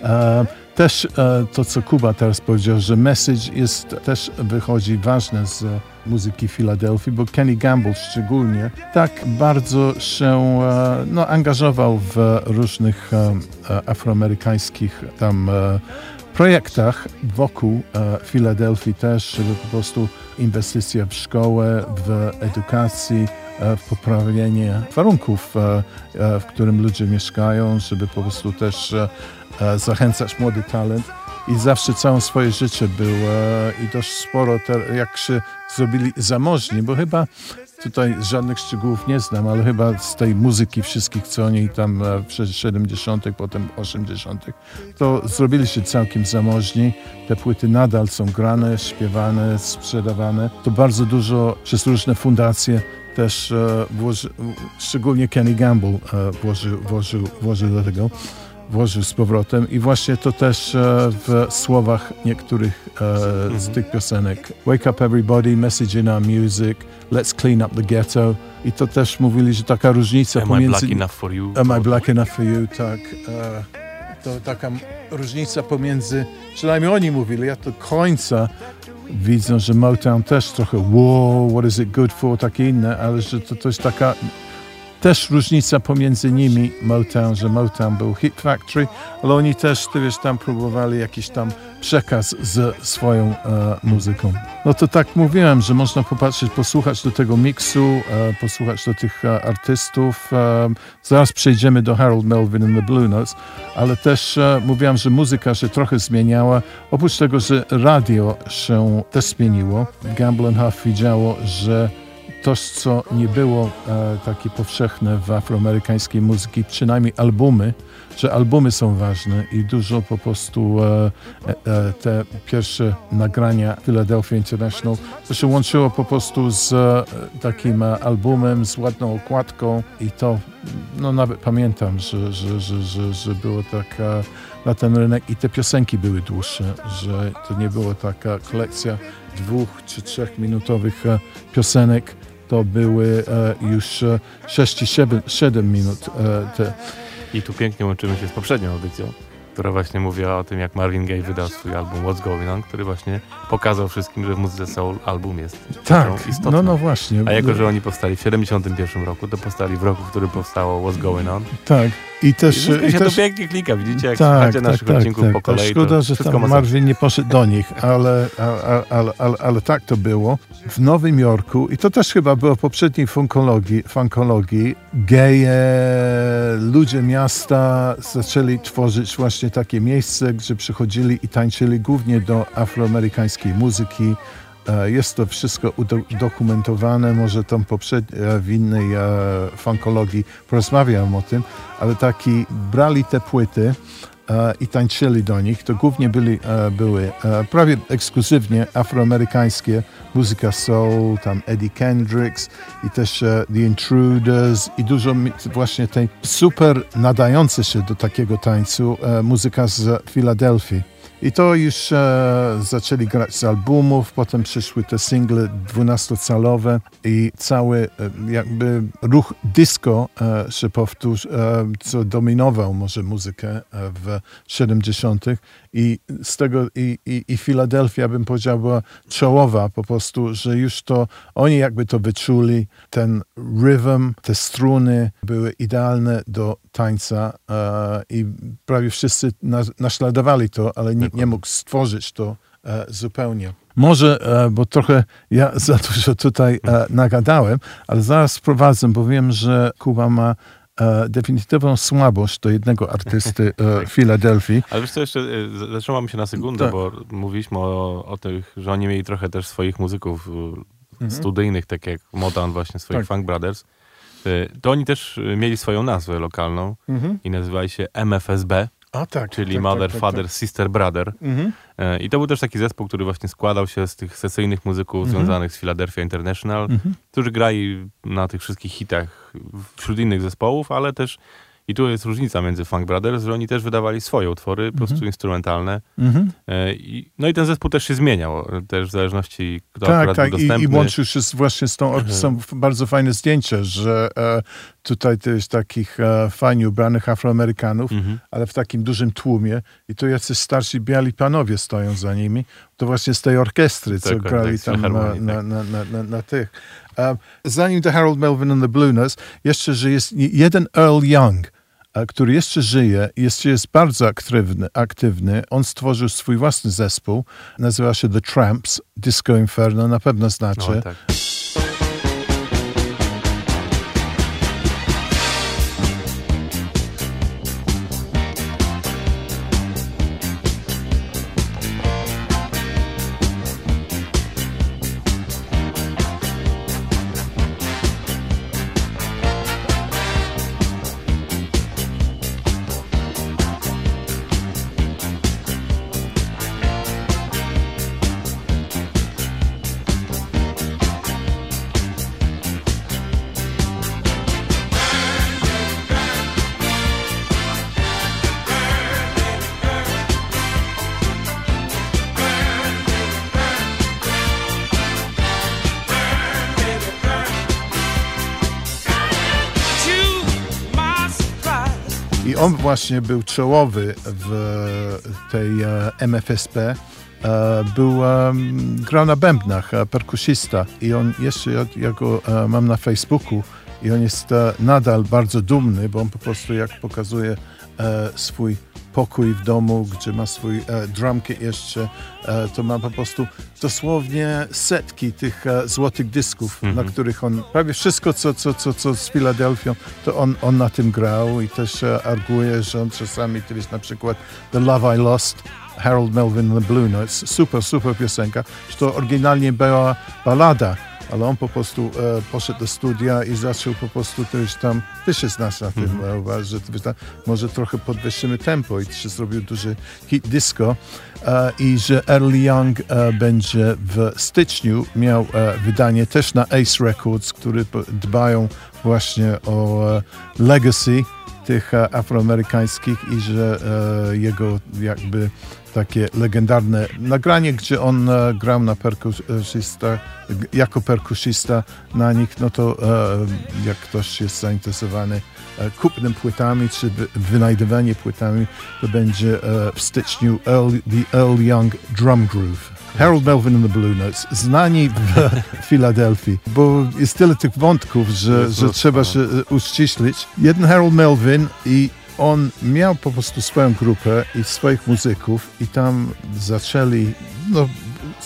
E, też e, to, co Kuba teraz powiedział, że message jest też wychodzi ważne z muzyki Filadelfii, bo Kenny Gamble szczególnie tak bardzo się e, no, angażował w różnych e, afroamerykańskich tam projektach wokół Filadelfii też, żeby po prostu inwestycja w szkołę, w edukację, w poprawienie warunków, w którym ludzie mieszkają, żeby po prostu też E, zachęcać młody talent i zawsze całe swoje życie był e, i dość sporo, jak się zrobili zamożni, bo chyba tutaj żadnych szczegółów nie znam, ale chyba z tej muzyki wszystkich, co oni tam e, w 70., potem 80., to zrobili się całkiem zamożni. Te płyty nadal są grane, śpiewane, sprzedawane. To bardzo dużo przez różne fundacje też e, włoży, szczególnie Kenny Gamble włożył, włożył, włożył do tego włożył z powrotem i właśnie to też e, w słowach niektórych e, z tych piosenek. Wake up everybody, message in our music, let's clean up the ghetto. I to też mówili, że taka różnica Am pomiędzy... I black enough for you? Am I black enough for you, tak. E, to taka różnica pomiędzy, przynajmniej oni mówili, ja do końca widzę, że Motown też trochę wow, what is it good for, takie inne, ale że to, to jest taka też różnica pomiędzy nimi Motown, że Motown był Hit Factory, ale oni też, ty wiesz, tam próbowali jakiś tam przekaz z swoją e, muzyką. No to tak mówiłem, że można popatrzeć, posłuchać do tego miksu, e, posłuchać do tych e, artystów. E, zaraz przejdziemy do Harold Melvin and the Blue Notes, ale też e, mówiłem, że muzyka się trochę zmieniała. Oprócz tego, że radio się też zmieniło. Gamble Huff widziało, że to, co nie było e, takie powszechne w afroamerykańskiej muzyce, przynajmniej albumy, że albumy są ważne i dużo po prostu e, e, te pierwsze nagrania Philadelphia International to się łączyło po prostu z e, takim e, albumem, z ładną okładką i to, no nawet pamiętam, że, że, że, że, że było tak e, na ten rynek i te piosenki były dłuższe, że to nie było taka kolekcja dwóch czy trzech minutowych e, piosenek, to były e, już 6 i 7, 7 minut. E, te. I tu pięknie łączymy się z poprzednią audycją, która właśnie mówiła o tym, jak Marvin Gaye wydał swój album What's Going On, który właśnie pokazał wszystkim, że w muzyce soul album jest tak, istotną. no no właśnie. A jako, że oni powstali w 71 roku, to powstali w roku, w którym powstało What's Going On. Tak. I też... I, i się też, to pięknie klika, widzicie, jak tak, słuchacie tak, naszych tak, odcinków tak, po kolei. Szkoda, że tam ma Marvin nie poszedł do nich, ale, ale, ale, ale, ale tak to było. W Nowym Jorku, i to też chyba było w poprzedniej funkologii, funkologii geje, ludzie miasta zaczęli tworzyć właśnie takie miejsce, gdzie przychodzili i tańczyli głównie do afroamerykańskiej muzyki, jest to wszystko udokumentowane, może tam w innej e, funkologii porozmawiam o tym, ale taki brali te płyty e, i tańczyli do nich, to głównie byli, e, były prawie ekskluzywnie afroamerykańskie, muzyka soul, tam Eddie Kendricks i też The Intruders i dużo właśnie tej super nadające się do takiego tańcu muzyka z Filadelfii. I to już e, zaczęli grać z albumów, potem przyszły te single 12-calowe i cały e, jakby ruch disco e, się powtórzył, e, co dominował może muzykę e, w 70. I z tego i, i, i Filadelfia bym powiedział była czołowa po prostu, że już to oni jakby to wyczuli, ten rhythm, te struny były idealne do tańca e, i prawie wszyscy na, naśladowali to, ale nikt nie mógł stworzyć to e, zupełnie. Może, e, bo trochę ja za dużo tutaj e, nagadałem, ale zaraz wprowadzę, bo wiem, że Kuba ma e, definitywną słabość do jednego artysty e, Filadelfii. Ale wiesz co, jeszcze e, zatrzymamy się na sekundę, Tak. bo mówiliśmy o, o tych, że oni mieli trochę też swoich muzyków e, studyjnych, tak jak Motown właśnie, swoich Mhm. Tak. Funk Brothers. E, To oni też e, mieli swoją nazwę lokalną i nazywali się MFSB, A tak. czyli tak, Mother, tak, tak, Father, Sister, Brother. Tak. Mhm. E, I to był też taki zespół, który właśnie składał się z tych sesyjnych muzyków Mhm. związanych z Philadelphia International, którzy grali na tych wszystkich hitach wśród innych zespołów, ale też i tu jest różnica między Funk Brothers, że oni też wydawali swoje utwory, po prostu instrumentalne. Mhm. E, I, no i ten zespół też się zmieniał, też w zależności kto Tak, akurat tak. był I, dostępny. I łączył się z, właśnie z tą orkiestrą. Bardzo fajne zdjęcie, że e, tutaj też takich e, fajnie ubranych Afroamerykanów, Mhm. ale w takim dużym tłumie. I tu jacyś starsi biali panowie stoją za nimi. To właśnie z tej orkiestry, co Tak, tak, grali tak, tam na, tak. na, na, na, na tych. E, zanim The Harold Melvin and the Blue Notes, jeszcze, że jest jeden Earl Young, e, który jeszcze żyje, jeszcze jest bardzo aktywny, aktywny. On stworzył swój własny zespół, nazywa się The Tramps, Disco Inferno, na pewno znacie. No, tak. Właśnie był czołowy w tej e, MFSP. E, był, um, grał na bębnach, e, perkusista i on jeszcze, ja, go e, mam na Facebooku i on jest e, nadal bardzo dumny, bo on po prostu jak pokazuje e, swój pokój w domu, gdzie ma swój e, drum kit jeszcze, e, to ma po prostu dosłownie setki tych e, złotych dysków, Mhm. na których on, prawie wszystko, co, co, co, co z Filadelfią, to on, on na tym grał i też e, arguuje, że on czasami, jest na przykład The Love I Lost, Harold Melvin and the Blue Notes, super, super piosenka, że to oryginalnie była balada, ale on po prostu e, poszedł do studia i zaczął po prostu to już tam, ty się znasz na tym, Mhm. e, że tam, może trochę podwyższymy tempo i się zrobił duży hit disco e, i że Early Young e, będzie w styczniu miał e, wydanie też na Ace Records, który dbają właśnie o e, legacy tych e, afroamerykańskich i że e, jego jakby takie legendarne nagranie, gdzie on e, grał na perkusista, jako perkusista na nich, no to jak ktoś jest zainteresowany kupnem płytami, czy wy, wynajdywanie płytami, to będzie w styczniu The Earl Young Drum Groove. Harold Melvin and the Blue Notes, znani w Filadelfii, bo jest tyle tych wątków, że, że trzeba się e, uściślić. Jeden Harold Melvin i on miał po prostu swoją grupę i swoich muzyków i tam zaczęli, no,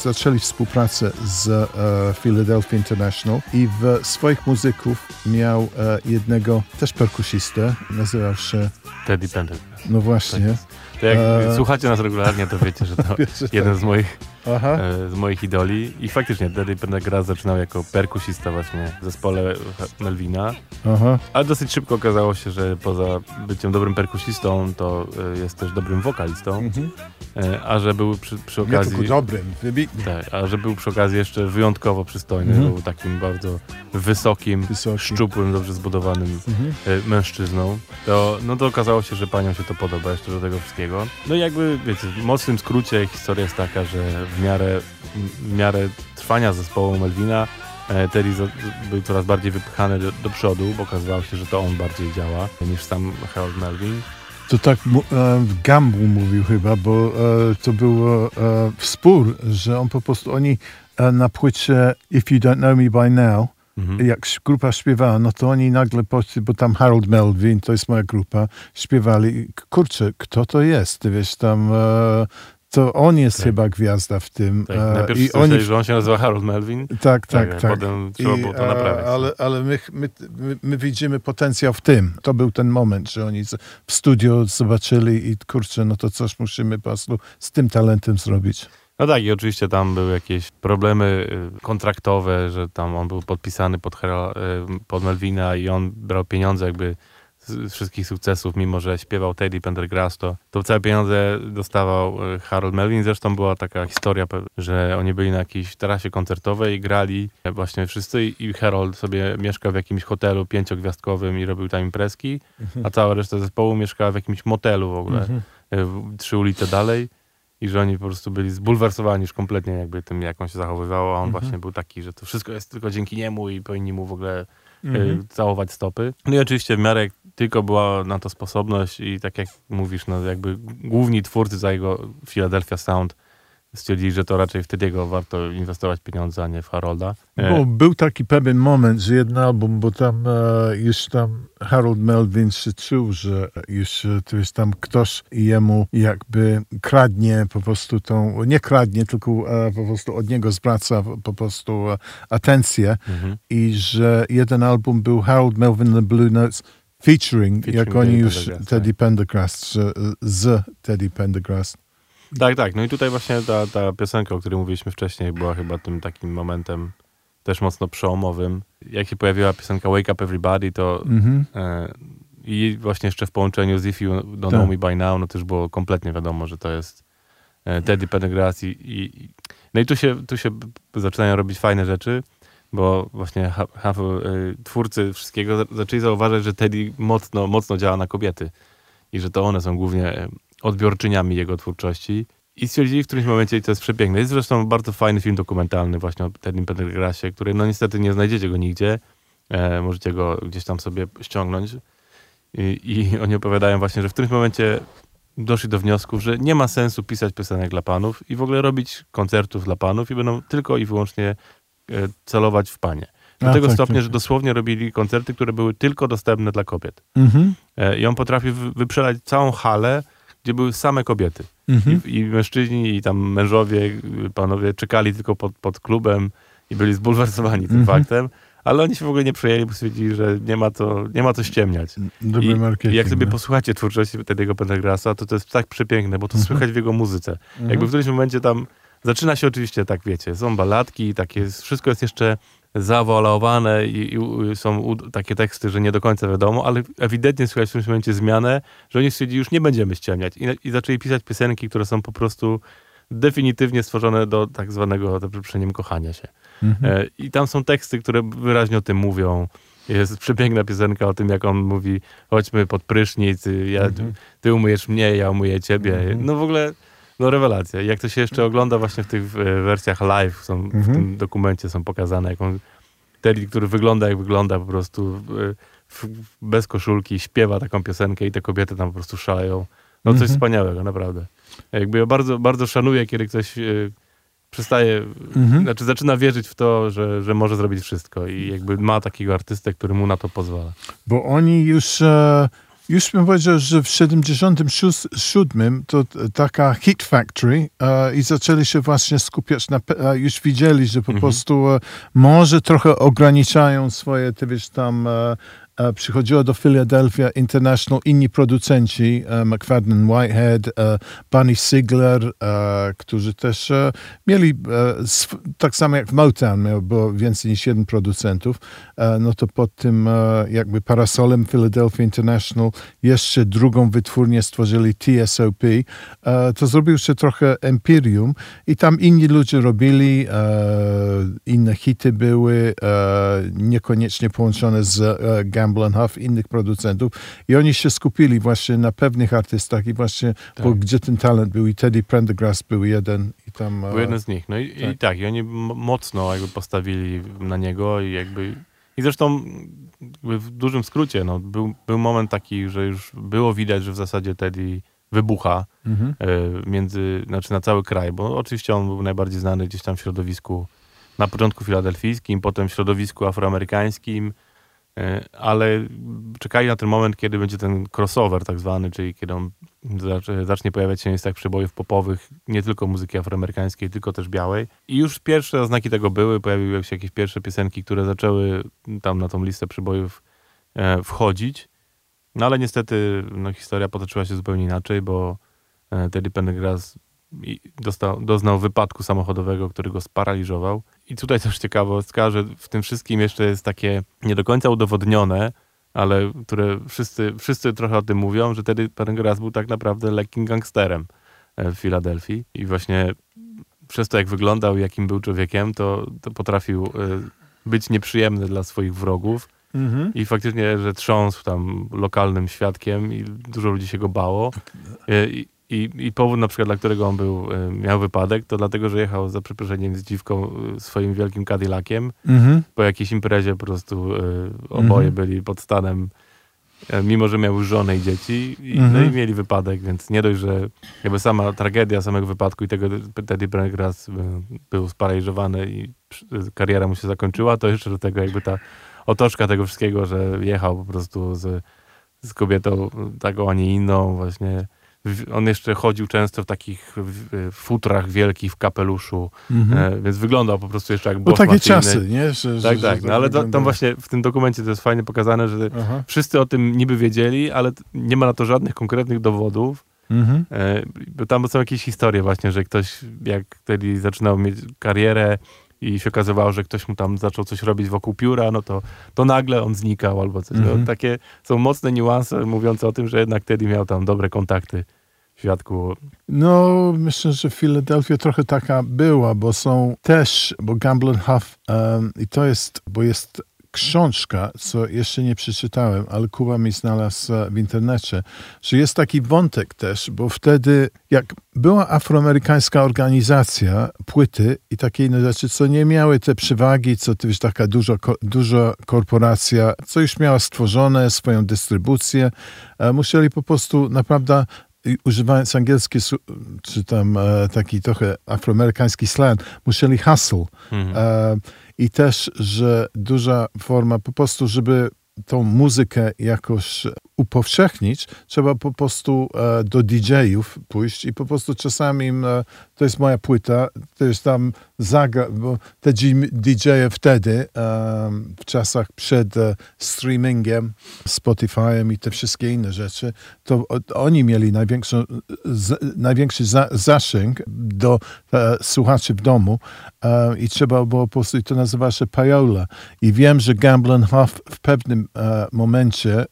zaczęli współpracę z e, Philadelphia International i w swoich muzyków miał e, jednego też perkusistę, nazywał się, Teddy Pendergrass. no właśnie, To jak E, słuchacie nas regularnie, to wiecie, że to jeden z moich, aha, e, z moich idoli. I faktycznie Teddy Pendergrass zaczynał jako perkusista właśnie w zespole Melvina. aha, Ale dosyć szybko okazało się, że poza byciem dobrym perkusistą, to e, jest też dobrym wokalistą. mhm. E, A że był przy, przy nie okazji... tylko dobrym, wybitnym, Tak, a że był przy okazji jeszcze wyjątkowo przystojny, Mhm. był takim bardzo wysokim, wysoki. szczupłym, dobrze zbudowanym Mhm. mężczyzną, to, no to okazało się, że paniom się to podoba jeszcze do tego wszystkiego. No i jakby, wiecie, w mocnym skrócie historia jest taka, że w miarę, w miarę trwania zespołu Melvina e, Terry był coraz bardziej wypychany do, do przodu, bo okazywało się, że to on bardziej działa niż sam Harold Melvin. To tak e, Gamble mówił chyba, bo e, to był e, spór, że on po prostu, oni e, na płycie If You Don't Know Me By Now, Mhm. jak grupa śpiewała, no to oni nagle poszli, bo tam Harold Melvin, to jest moja grupa, śpiewali, kurczę, kto to jest? Ty wiesz, tam e, to on jest Tak. chyba gwiazda w tym. Tak, e, najpierw I oni, że on się nazywa Harold Melvin, tak, tak, a tak. potem trzeba było to I, e, naprawić. Ale, ale my, my, my, my widzimy potencjał w tym. To był ten moment, że oni w studio zobaczyli i kurczę, no to coś musimy po prostu z tym talentem zrobić. No tak, i oczywiście tam były jakieś problemy y, kontraktowe, że tam on był podpisany pod, Hera, y, pod Melvina i on brał pieniądze jakby wszystkich sukcesów, mimo że śpiewał Teddy Pendergrass, to, to całe pieniądze dostawał y, Harold Melvin. Zresztą była taka historia, że oni byli na jakiejś tarasie koncertowej i grali właśnie wszyscy i Harold sobie mieszkał w jakimś hotelu pięciogwiazdkowym i robił tam imprezki, a cała reszta zespołu mieszkała w jakimś motelu w ogóle Mhm. w- trzy ulice dalej i że oni po prostu byli zbulwersowani już kompletnie jakby tym, jak on się zachowywał, a on Mhm. właśnie był taki, że to wszystko jest tylko dzięki niemu i powinni mu w ogóle Mhm. całować stopy. No i oczywiście w miarę jak tylko była na to sposobność i tak jak mówisz, no jakby główni twórcy za jego Philadelphia Sound stwierdzili, że to raczej wtedy warto inwestować pieniądze, a nie w Harolda. E, Bo był taki pewien moment, że jeden album, bo tam e, już tam Harold Melvin się czuł, że już e, to jest tam ktoś jemu jakby kradnie po prostu tą, nie kradnie, tylko e, po prostu od niego zwraca po prostu e, atencję mhm. i że jeden album był Harold Melvin the Blue Notes featuring, Featuring jak oni Teddy już Pendergrass, Teddy Pendergrass, że, e, z Teddy Pendergrass. Tak, tak. No i tutaj właśnie ta, ta piosenka, o której mówiliśmy wcześniej, była chyba tym takim momentem też mocno przełomowym. Jak się pojawiła piosenka Wake Up Everybody, to Mhm. e, i właśnie jeszcze w połączeniu z If You Don't Tak. Know Me By Now, no też było kompletnie wiadomo, że to jest e, Teddy Pendergrass i, i, i no i tu się, tu się zaczynają robić fajne rzeczy, bo właśnie ha, ha, e, twórcy wszystkiego za- zaczęli zauważać, że Teddy mocno, mocno działa na kobiety i że to one są głównie e, odbiorczyniami jego twórczości. I stwierdzili w którymś momencie, i to jest przepiękne, jest zresztą bardzo fajny film dokumentalny właśnie o Teddym Pendergrassie, który no niestety nie znajdziecie go nigdzie, e, możecie go gdzieś tam sobie ściągnąć. I, I oni opowiadają właśnie, że w którymś momencie doszli do wniosku, że nie ma sensu pisać piosenek dla panów i w ogóle robić koncertów dla panów i będą tylko i wyłącznie e, celować w panie. Do A, tego tak, stopnia, tak, że tak. dosłownie robili koncerty, które były tylko dostępne dla kobiet. Mhm. E, I on potrafił wy- wyprzedać całą halę, gdzie były same kobiety. Mhm. I, I mężczyźni, i tam mężowie, panowie czekali tylko pod, pod klubem i byli zbulwersowani tym Mhm. faktem, ale oni się w ogóle nie przejęli, bo stwierdzili, że nie ma to, nie ma co ściemniać. Dobry I. I jak sobie no. posłuchacie twórczości Teddy'ego Pendergrassa, to to jest tak przepiękne, bo to Mhm. słychać w jego muzyce. Jakby w którymś momencie tam zaczyna się oczywiście, tak wiecie, są baladki, takie, wszystko jest jeszcze zawoalowane i, i są u, takie teksty, że nie do końca wiadomo, ale ewidentnie słychać w którymś momencie zmianę, że oni stwierdzili, już nie będziemy ściemniać. I, I zaczęli pisać piosenki, które są po prostu definitywnie stworzone do tak zwanego, przeproszeniem, kochania się. Mhm. E, I tam są teksty, które wyraźnie o tym mówią. Jest przepiękna piosenka o tym, jak on mówi, chodźmy pod prysznic, ja, Mhm. ty umyjesz mnie, ja umyję ciebie. Mhm. No w ogóle, no rewelacja. Jak to się jeszcze ogląda właśnie w tych e, wersjach live, są, w Mhm. tym dokumencie są pokazane, jak on, Teddy, który wygląda jak wygląda po prostu e, w, bez koszulki, śpiewa taką piosenkę i te kobiety tam po prostu szaleją. No coś Mhm. wspaniałego, naprawdę. Jakby ja bardzo, bardzo szanuję, kiedy ktoś e, przestaje, Mhm. znaczy zaczyna wierzyć w to, że, że może zrobić wszystko i jakby ma takiego artystę, który mu na to pozwala. Bo oni już, e, już bym powiedział, że w 77 to taka hit factory e, i zaczęli się właśnie skupiać na, e, już widzieli, że po Mhm. prostu e, może trochę ograniczają swoje, ty wiesz, tam e, przychodziło do Philadelphia International inni producenci, e, McFadden Whitehead, e, Bunny Sigler, e, którzy też e, mieli, e, tak samo jak w Motown miał, było więcej niż jeden producentów, e, no to pod tym e, jakby parasolem Philadelphia International jeszcze drugą wytwórnię stworzyli TSOP. E, To zrobił się trochę Empirium i tam inni ludzie robili, e, inne hity były, e, niekoniecznie połączone z e, And Huff, innych producentów i oni się skupili właśnie na pewnych artystach i właśnie, Tak. bo gdzie ten talent był i Teddy Pendergrass był jeden i tam... Był jeden z nich. No i tak, i, tak, i oni mocno jakby postawili na niego i jakby... I zresztą w dużym skrócie, no, był, był moment taki, że już było widać, że w zasadzie Teddy wybucha Mhm. e, między, znaczy na cały kraj, bo oczywiście on był najbardziej znany gdzieś tam w środowisku, na początku filadelfijskim, potem w środowisku afroamerykańskim, ale czekali na ten moment, kiedy będzie ten crossover tak zwany, czyli kiedy on zacznie, pojawiać się na listach przebojów popowych, nie tylko muzyki afroamerykańskiej, tylko też białej. I już pierwsze znaki tego były, pojawiły się jakieś pierwsze piosenki, które zaczęły tam na tą listę przebojów e, wchodzić. No ale niestety no, historia potoczyła się zupełnie inaczej, bo e, Teddy Pendergrass dostał, doznał wypadku samochodowego, który go sparaliżował. I tutaj też ciekawostka, że w tym wszystkim jeszcze jest takie nie do końca udowodnione, ale które wszyscy, wszyscy trochę o tym mówią, że Teddy Pendergrass był tak naprawdę lekkim gangsterem e, w Filadelfii i właśnie przez to, jak wyglądał i jakim był człowiekiem, to, to potrafił e, być nieprzyjemny dla swoich wrogów. Mhm. I faktycznie, że trząsł tam lokalnym świadkiem i dużo ludzi się go bało. E, I, i, i powód na przykład, dla którego on był, e, miał wypadek, to dlatego, że jechał za przeproszeniem z dziwką e, swoim wielkim Cadillaciem. Mhm. Po jakiejś imprezie po prostu e, oboje Mhm. byli pod stanem, e, mimo że miał już żonę i dzieci. I, No Mhm. i mieli wypadek, więc nie dość, że jakby sama tragedia samego wypadku i tego Teddy Pendergrass był sparaliżowany i kariera mu się zakończyła, to jeszcze do tego jakby ta otoczka tego wszystkiego, że jechał po prostu z, z kobietą taką, a nie inną właśnie. On jeszcze chodził często w takich futrach wielkich, w kapeluszu, Mhm. e, więc wyglądał po prostu jeszcze jak Bo boss takie mafijny. czasy, nie? Że, Tak, że, tak, że no ale tam właśnie w tym dokumencie to jest fajnie pokazane, że Aha. wszyscy o tym niby wiedzieli, ale nie ma na to żadnych konkretnych dowodów. Mhm. E, bo tam są jakieś historie właśnie, że ktoś jak wtedy zaczynał mieć karierę i się okazywało, że ktoś mu tam zaczął coś robić wokół pióra, no to, to nagle on znikał albo coś. Mhm. No, takie są mocne niuanse mówiące o tym, że jednak Teddy miał tam dobre kontakty w świadku. No, myślę, że Filadelfia trochę taka była, bo są też, bo Gamble and Huff um, i to jest, bo jest książka, co jeszcze nie przeczytałem, ale Kuba mi znalazł w internecie, że jest taki wątek też, bo wtedy jak była afroamerykańska organizacja, płyty i takie inne rzeczy, co nie miały te przewagi, co to jest taka duża, duża korporacja, co już miała stworzone swoją dystrybucję, musieli po prostu naprawdę używając angielski, czy tam e, taki trochę afroamerykański slang, musieli hustle. Mhm. E, I też, że duża forma po prostu, żeby tą muzykę jakoś upowszechnić, trzeba po prostu e, do DJ-ów pójść i po prostu czasami im, e, to jest moja płyta, to jest tam zagra, bo te DJ-e wtedy, e, w czasach przed e, streamingiem, Spotify'em i te wszystkie inne rzeczy, to oni mieli największą, z, największy za, zasięg do e, słuchaczy w domu e, i trzeba było po prostu, to nazywa się payola. I wiem, że Gamblin Huff w pewnym momencie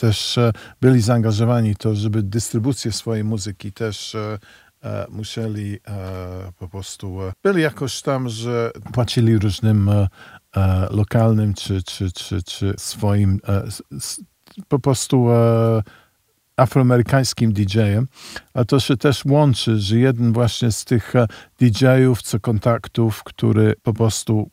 też też e, byli zaangażowani to, żeby dystrybucję swojej muzyki też e, e, musieli po prostu, byli jakoś tam, że płacili różnym lokalnym czy, czy, czy, czy swoim po prostu afroamerykańskim DJ-em, a to się też łączy, że jeden właśnie z tych DJ-ów, co kontaktów, który po prostu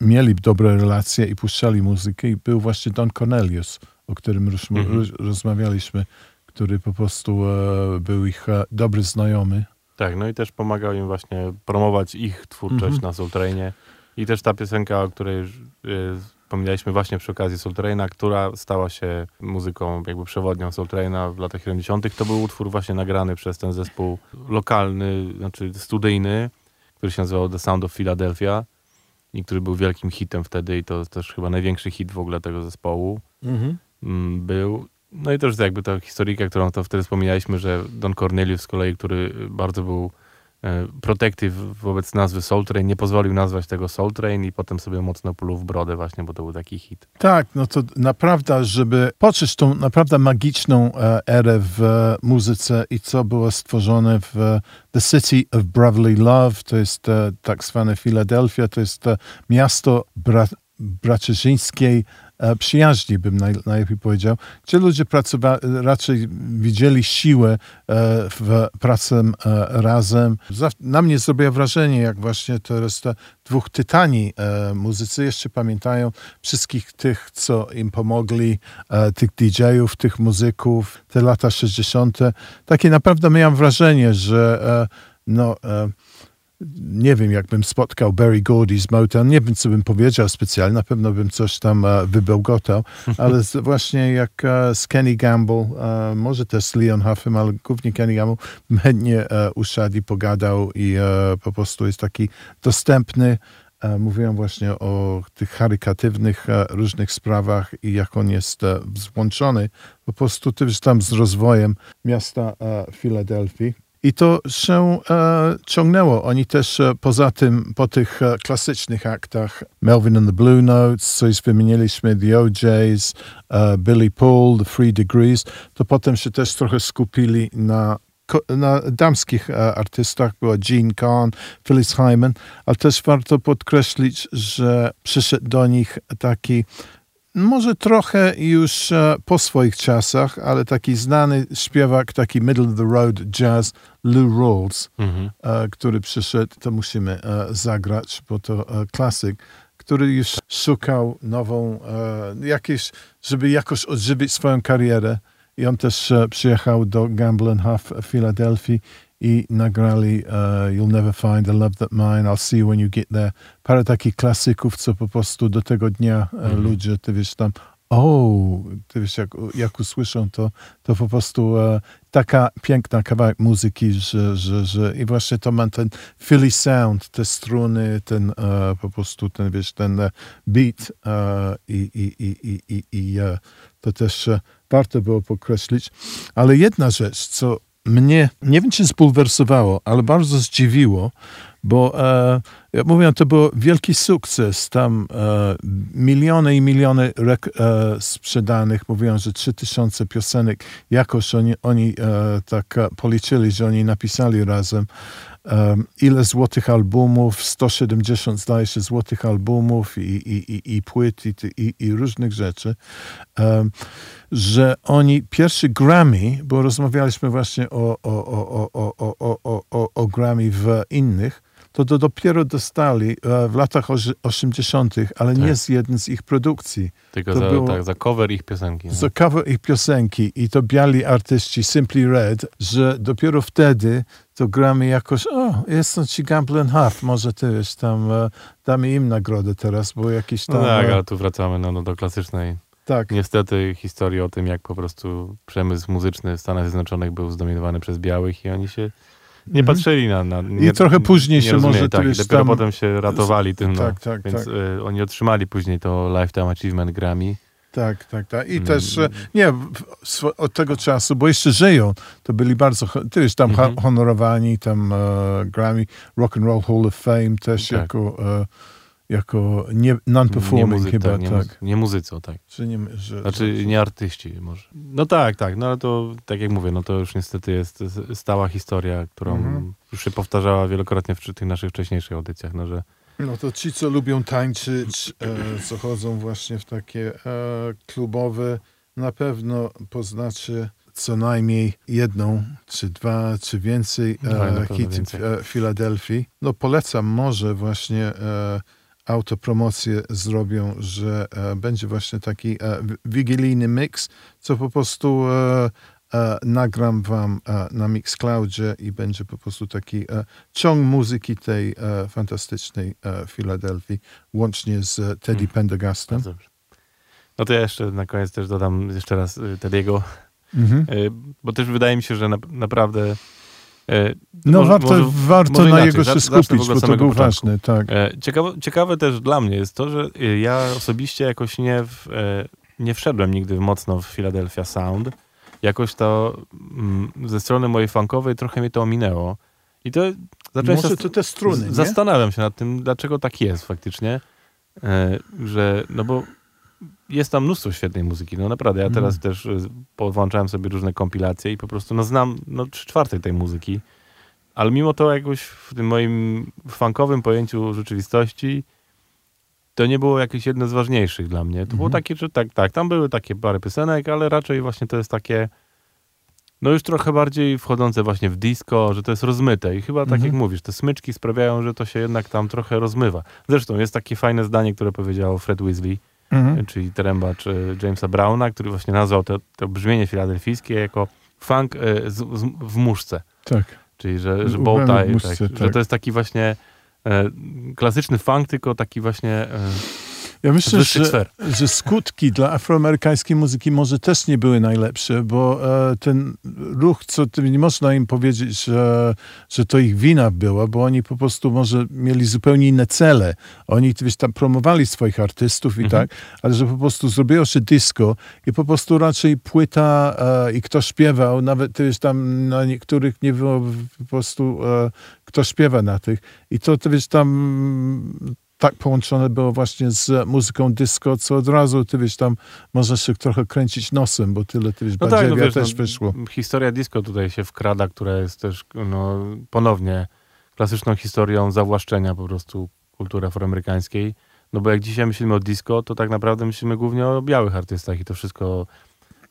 mieli dobre relacje i puszczali muzykę był właśnie Don Cornelius, o którym już mhm. rozmawialiśmy, który po prostu e, był ich e, dobry znajomy. Tak, no i też pomagał im właśnie promować ich twórczość mhm. na Soultrainie. I też ta piosenka, o której już e, wspominaliśmy właśnie przy okazji Soultraina, która stała się muzyką jakby przewodnią Soultraina w latach 70., to był utwór właśnie nagrany przez ten zespół lokalny, znaczy studyjny, który się nazywał The Sound of Philadelphia i który był wielkim hitem wtedy i to też chyba największy hit w ogóle tego zespołu. Mhm. Mm, był. No i też jakby ta historyjka, którą to wtedy wspominaliśmy, że Don Cornelius z kolei, który bardzo był e, protektyw wobec nazwy Soul Train, nie pozwolił nazwać tego Soul Train i potem sobie mocno pluł w brodę właśnie, bo to był taki hit. Tak, no to naprawdę, żeby poczuć tą naprawdę magiczną e, erę w muzyce i co było stworzone w The City of Brotherly Love, to jest e, tak zwane Philadelphia, to jest miasto bra braciszczyńskiej E, przyjaźni, bym naj, najlepiej powiedział, gdzie ludzie raczej widzieli siłę e, w pracy e, razem. Na mnie zrobiło wrażenie, jak właśnie teraz te dwóch tytani muzycy jeszcze pamiętają wszystkich tych, co im pomogli, tych DJ-ów, tych muzyków, te lata 60. Takie naprawdę miałem wrażenie, że no nie wiem, jakbym spotkał Barry Gordy z Motown, nie wiem, co bym powiedział specjalnie, na pewno bym coś tam uh, wybełgotał, ale z, właśnie jak uh, z Kenny Gamble, uh, może też z Leon Huffem, ale głównie Kenny Gamble, chętnie uh, usiadł pogadał i po prostu jest taki dostępny. Mówiłem właśnie o tych charykatywnych różnych sprawach i jak on jest złączony po prostu też tam z rozwojem miasta Filadelfii. I to się e, ciągnęło. Oni też e, poza tym, po tych e, klasycznych aktach, Melvin and the Blue Notes, co już wymieniliśmy, The OJs, e, Billy Paul, The Three Degrees, to potem się też trochę skupili na na damskich e, artystach była Jean Kahn, Phyllis Hyman, ale też warto podkreślić, że przyszedł do nich taki może trochę już e, po swoich czasach, ale taki znany śpiewak, taki middle of the road jazz, Lou Rawls, mhm. E, który przyszedł, to musimy e, zagrać, bo to klasyk, który już szukał nową, jakieś, żeby jakoś odżywić swoją karierę. I on też przyjechał do Gamble Huff w Filadelfii i nagrali uh, You'll Never Find the Love That Mine, I'll See You When You Get There. Parę takich klasyków, co po prostu do tego dnia mm. ludzie, ty wiesz tam, o, ty wiesz, jak, jak usłyszą to, to po prostu uh, taka piękna kawałek muzyki, że, że, że i właśnie to ma ten Philly sound, te struny, ten uh, po prostu ten, wiesz, ten beat i, i, i, i, i, i to też warto było podkreślić. Ale jedna rzecz, co mnie, nie wiem czy spulwersowało, ale bardzo zdziwiło, bo e, ja mówię, to był wielki sukces. Tam e, miliony i miliony rek, e, sprzedanych. Mówią, że 3000 piosenek. Jakoś oni, oni e, tak policzyli, że oni napisali razem. Um, ile złotych albumów, 170 zdaje się złotych albumów i, i, i, i płyt i, i, i różnych rzeczy, um, że oni pierwszy Grammy, bo rozmawialiśmy właśnie o, o, o, o, o, o, o, o, o Grammy w innych, to, to dopiero dostali e, w latach 80., ale tak. nie z jeden z ich produkcji. Tylko to za, było, tak, za cover ich piosenki. No. Za cover ich piosenki i to biali artyści Simply Red, że dopiero wtedy to gramy jakoś, o, jestem ci Gamblin Half, może ty wiesz, tam e, damy im nagrodę teraz, bo jakiś tam... No tak, ale tu wracamy no, no, do klasycznej tak. Niestety historii o tym, jak po prostu przemysł muzyczny w Stanach Zjednoczonych był zdominowany przez białych i oni się nie mhm. patrzyli na... na nie, I trochę później się może... Tak, i dopiero tam... potem się ratowali tym, no. Tak, tak, Więc tak. Y, oni otrzymali później to Lifetime Achievement Grammy. Tak, tak, tak. I mm. też, e, nie, od tego czasu, bo jeszcze żyją, to byli bardzo, ty wiesz, tam mm -hmm. honorowani, tam uh, Grammy, Rock and Roll Hall of Fame też tak. jako... Uh, jako nie, non-performing nie chyba, tak. Nie, tak. nie muzyco, tak. Czy nie, że, znaczy że... nie artyści może. No tak, tak, no ale to tak jak mówię, no to już niestety jest stała historia, którą mhm. już się powtarzała wielokrotnie w tych naszych wcześniejszych audycjach, no że no to ci, co lubią tańczyć, e, co chodzą właśnie w takie e, klubowe, na pewno poznacie co najmniej jedną, czy dwa, czy więcej e, no, hit w Filadelfii. No polecam może właśnie e, autopromocję zrobią, że e, będzie właśnie taki e, wigilijny mix, co po prostu e, nagram wam e, na Mixcloudzie i będzie po prostu taki e, ciąg muzyki tej fantastycznej Filadelfii, łącznie z Teddy hmm. Pendergastem. No to ja jeszcze na koniec też dodam jeszcze raz Teddy'ego, mhm. bo też wydaje mi się, że na, naprawdę no może, warto, może, warto może na jego się skupić, bo to był ważny. Tak. Ciekawe, ciekawe też dla mnie jest to, że ja osobiście jakoś nie, w, nie wszedłem nigdy mocno w Philadelphia Sound. Jakoś to mm, ze strony mojej funkowej trochę mnie to ominęło. I to zacząłem Może to te struny, nie? Zastanawiam się nad tym, dlaczego tak jest faktycznie. Że, no bo jest tam mnóstwo świetnej muzyki, no naprawdę. Ja teraz mm. też y, powłączałem sobie różne kompilacje i po prostu no, znam no, trzy czwarte tej muzyki, ale mimo to jakoś w tym moim funkowym pojęciu rzeczywistości to nie było jakieś jedno z ważniejszych dla mnie. To mm. było mhm. takie, że tak, tak, tam były takie parę piosenek, ale raczej właśnie to jest takie no już trochę bardziej wchodzące właśnie w disco, że to jest rozmyte i chyba tak jak mhm. mówisz, te smyczki sprawiają, że to się jednak tam trochę rozmywa. Zresztą jest takie fajne zdanie, które powiedział Fred Weasley, mhm. czyli trębacz Jamesa Browna, który właśnie nazwał to, to brzmienie filadelfijskie jako funk e, z, z, w muszce. Tak. Czyli, że, że bow tie, tak, tak. że to jest taki właśnie klasyczny funk, tylko taki właśnie e, ja myślę, że, że skutki dla afroamerykańskiej muzyki może też nie były najlepsze, bo e, ten ruch, co nie można im powiedzieć, że, że to ich wina była, bo oni po prostu może mieli zupełnie inne cele. Oni wiesz, tam promowali swoich artystów i mhm. tak, ale że po prostu zrobiło się disco i po prostu raczej płyta e, i kto śpiewał, nawet wiesz, tam na niektórych nie było po prostu e, kto śpiewa na tych. I to, to wiesz, tam tak połączone było właśnie z muzyką disco, co od razu, ty wiesz, tam możesz się trochę kręcić nosem, bo tyle, ty wiesz, no tak, no wiesz, też no, wyszło. Historia disco tutaj się wkrada, która jest też no, ponownie klasyczną historią zawłaszczenia po prostu kultury afroamerykańskiej. No bo jak dzisiaj myślimy o disco, to tak naprawdę myślimy głównie o białych artystach i to wszystko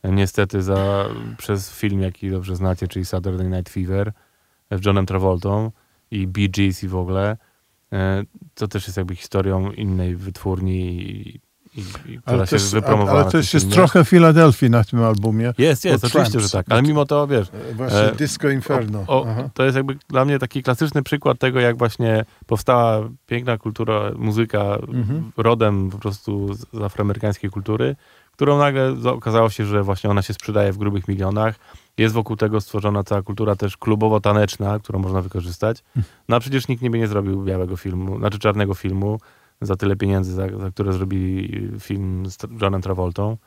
niestety za, przez film, jaki dobrze znacie, czyli Saturday Night Fever z Johnem Travoltą i Bee Gees i w ogóle, E, to też jest jakby historią innej wytwórni i, i, i która się wypromowała. Ale też jest filmie. trochę Filadelfii na tym albumie. Jest, jest, oczywiście, że tak, ale mimo to, wiesz... E, właśnie e, Disco Inferno. O, o, to jest jakby dla mnie taki klasyczny przykład tego, jak właśnie powstała piękna kultura, muzyka mhm. rodem po prostu z afroamerykańskiej kultury, którą nagle okazało się, że właśnie ona się sprzedaje w grubych milionach, jest wokół tego stworzona cała kultura też klubowo-taneczna, którą można wykorzystać. No a przecież nikt nie by nie zrobił białego filmu, znaczy czarnego filmu za tyle pieniędzy, za, za które zrobili film z Johnem Travoltą.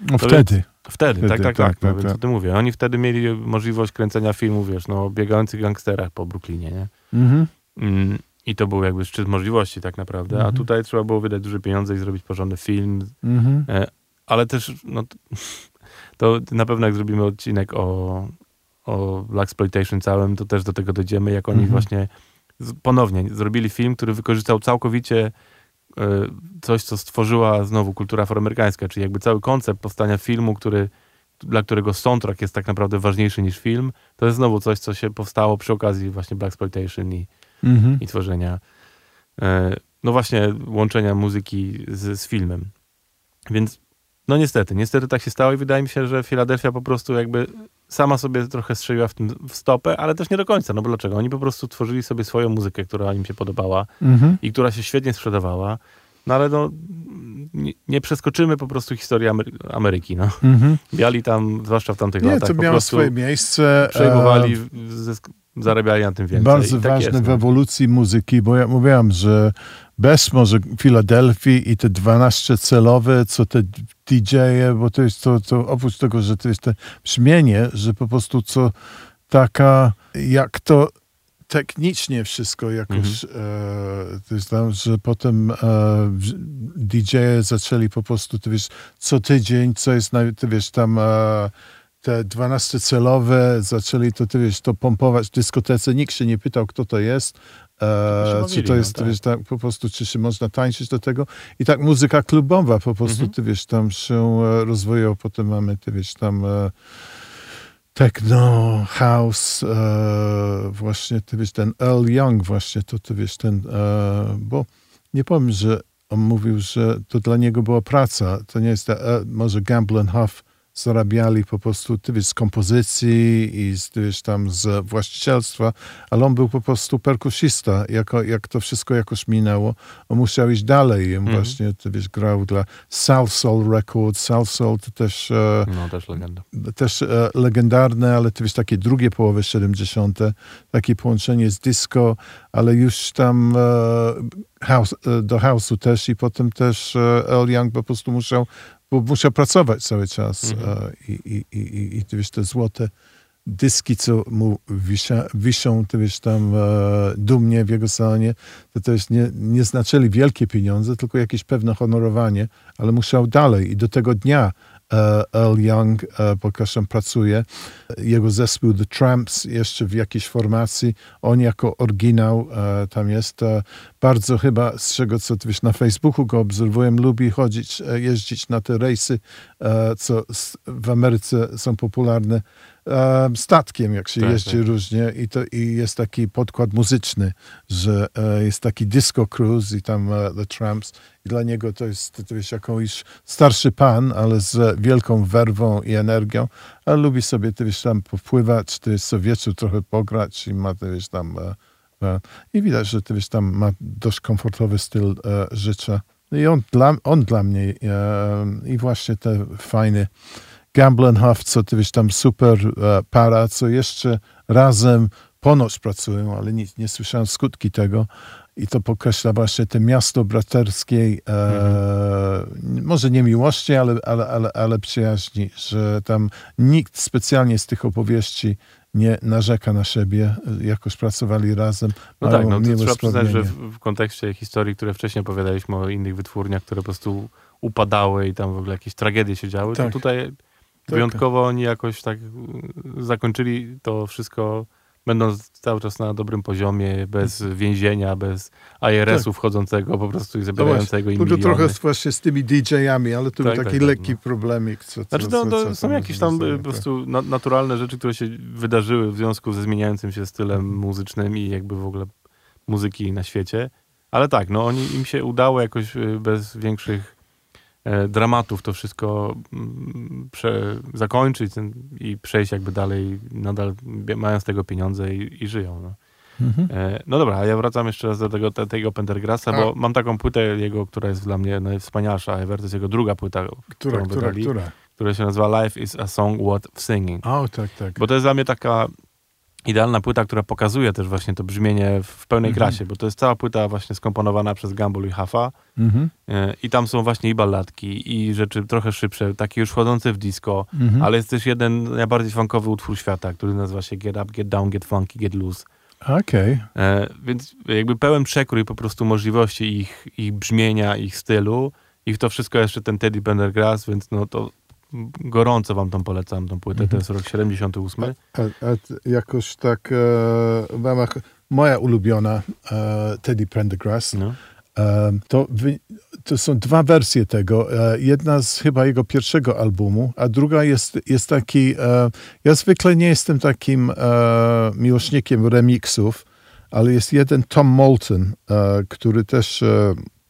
No wtedy. Wtedy, wtedy, tak, tak, tak. tak, no, tak tak. mówię. Oni wtedy mieli możliwość kręcenia filmu, wiesz, no, o biegających gangsterach po Brooklynie, nie? Mhm. Mm, I to był jakby szczyt możliwości tak naprawdę, mhm. a tutaj trzeba było wydać duże pieniądze i zrobić porządny film. Mhm. E, ale też, no, to na pewno jak zrobimy odcinek o, o Black Exploitation całym, to też do tego dojdziemy, jak oni Mhm. właśnie ponownie zrobili film, który wykorzystał całkowicie e, coś, co stworzyła znowu kultura afroamerykańska, czyli jakby cały koncept powstania filmu, który, dla którego soundtrack jest tak naprawdę ważniejszy niż film, to jest znowu coś, co się powstało przy okazji właśnie Black Exploitation i, Mhm. i tworzenia, e, no właśnie łączenia muzyki z, z filmem. Więc no niestety, niestety tak się stało i wydaje mi się, że Filadelfia po prostu jakby sama sobie trochę strzeliła w tym w stopę, ale też nie do końca. No bo dlaczego? Oni po prostu tworzyli sobie swoją muzykę, która im się podobała Mhm. i która się świetnie sprzedawała. No ale no, nie, nie przeskoczymy po prostu historii Amery Ameryki. No. Mhm. Biali tam, zwłaszcza w tamtych Nie, latach, to miało swoje miejsce. przejmowali, e, zysk, zarabiali na tym więcej. Bardzo tak ważne jest, w no. ewolucji muzyki, bo ja mówiłam, że bez może Filadelfii i te 12 celowe, co te DJ-e, bo to jest to, to oprócz tego, że to jest to brzmienie, że po prostu co taka, jak to technicznie wszystko jakoś, Mhm. e, to jest tam, że potem e, DJ-e zaczęli po prostu, ty wiesz, co tydzień, co jest, ty wiesz, tam e, te 12-celowe, zaczęli to, ty wiesz, to pompować w dyskotece, nikt się nie pytał, kto to jest, e, czy to no, jest, ty tak. wiesz, tak, po prostu, czy się można tańczyć do tego. I tak muzyka klubowa po prostu, Mhm. ty wiesz, tam się e, rozwijał, potem mamy, ty wiesz, tam e, techno, house, e, właśnie, ty wiesz, ten Earl Young właśnie, to ty wiesz, ten, e, bo nie powiem, że on mówił, że to dla niego była praca, to nie jest, e, może Gamble and Huff zarabiali po prostu, ty wiesz, z kompozycji i z, ty wiesz, tam z właścicielstwa, ale on był po prostu perkusista, jako, jak to wszystko jakoś minęło, on musiał iść dalej, i Mhm. właśnie, ty wiesz, grał dla South Soul Records, South Soul to też e, No też legenda. też e, legendarne, ale to jest takie drugie połowy 70. Takie połączenie z disco, ale już tam e, house, e, do house'u też i potem też e, Earl Young po prostu musiał, bo musiał pracować cały czas Mhm. e, i, i, i, i, i ty wiesz, te złote dyski, co mu wisia, wiszą, ty wiesz, tam e, dumnie w jego salonie, to też nie, nie znaczyli wielkie pieniądze, tylko jakieś pewne honorowanie, ale musiał dalej i do tego dnia Earl Young, e, pokażę, pracuje. Jego zespół The Tramps jeszcze w jakiejś formacji. On jako oryginał e, tam jest. E, bardzo chyba z czego, co wiesz, na Facebooku go obserwuję, lubi chodzić, e, jeździć na te rejsy, e, co w Ameryce są popularne. E, statkiem, jak się Tak, jeździ tak. różnie i, to, i jest taki podkład muzyczny, że e, jest taki disco cruise i tam e, The Tramps i dla niego to jest, to jest jakiś starszy pan, ale z wielką werwą i energią, ale lubi sobie, ty wiesz, tam popływać, ty wiesz, co wieczór trochę pograć i ma, ty wiesz, tam e, e, i widać, że ty wiesz, tam ma dość komfortowy styl e, życia. No I on dla, on dla mnie i właśnie te fajne Gamble and Huff, co ty wiesz, tam super e, para, co jeszcze razem ponoć pracują, ale nic, nie słyszałem skutki tego. I to podkreśla właśnie te miasto braterskiej, e, może nie miłości, ale, ale, ale, ale przyjaźni, że tam nikt specjalnie z tych opowieści nie narzeka na siebie, jakoś pracowali razem. No tak, no to trzeba przyznać, że w kontekście historii, które wcześniej opowiadaliśmy o innych wytwórniach, które po prostu upadały i tam w ogóle jakieś tragedie się działy, Tak. to tutaj wyjątkowo oni jakoś tak y, zakończyli to wszystko, będąc cały czas na dobrym poziomie, bez więzienia, bez IRS-u wchodzącego po prostu i zabierającego im Był to miliony. trochę właśnie z tymi DJ-ami, ale to Tak, był tak, taki tak, lekki no. problemik. Co, co, Znaczy, co to są jakieś tam y, po prostu na, naturalne rzeczy, które się wydarzyły w związku ze zmieniającym się stylem muzycznym i jakby w ogóle muzyki na świecie. Ale tak, no oni, im się udało jakoś y, bez większych dramatów to wszystko mm, prze, zakończyć ten, i przejść jakby dalej, nadal bie- mają z tego pieniądze i, i żyją. No. Mhm. E, no dobra, a ja wracam jeszcze raz do tego, te, tego Pendergrassa, bo mam taką płytę jego, która jest dla mnie najwspanialsza ever, to jest jego druga płyta, Która, którą która, wydali która? która się nazywa Life is a Song Worth Singing. O, tak, tak. Bo to jest dla mnie taka idealna płyta, która pokazuje też właśnie to brzmienie w pełnej Mhm. krasie, bo to jest cała płyta właśnie skomponowana przez Gamble i Huffa Mhm. e, i tam są właśnie i balladki, i rzeczy trochę szybsze, takie już wchodzące w disco, Mhm. ale jest też jeden najbardziej funkowy utwór świata, który nazywa się Get Up, Get Down, Get Funky, Get Loose. Okej. E, więc jakby pełen przekrój po prostu możliwości ich, ich brzmienia, ich stylu i to wszystko jeszcze ten Teddy Pendergrass, więc no to gorąco wam tą polecam, tą płytę, to Mhm. jest rok 78. A, a t- jakoś tak e, w ramach moja ulubiona e, Teddy Pendergrass, No. e, to, wy, to są dwa wersje tego. E, jedna z chyba jego pierwszego albumu, a druga jest, jest taki, e, ja zwykle nie jestem takim e, miłośnikiem remixów, ale jest jeden Tom Moulton, który też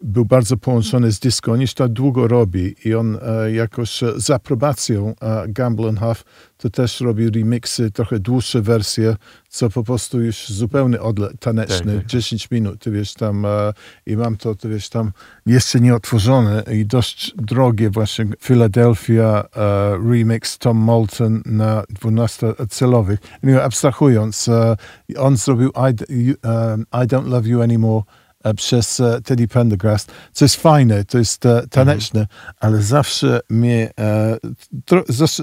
był bardzo połączony z disco. To długo robi i on e, jakoś e, z aprobacją e, Gamble and Huff to też robi remixy, trochę dłuższe wersje, co po prostu już zupełnie odle- taneczny, Tak, tak. 10 minut, ty wiesz, tam e, i mam to, ty wiesz, tam jeszcze nieotworzone i dość drogie właśnie Philadelphia e, remix Tom Moulton na 12-celowych. Anyway, abstrahując, e, on zrobił I, um, I Don't Love You Anymore e, przez e, Teddy Pendergrass, co jest fajne, to jest e, taneczne, ale zawsze mnie e,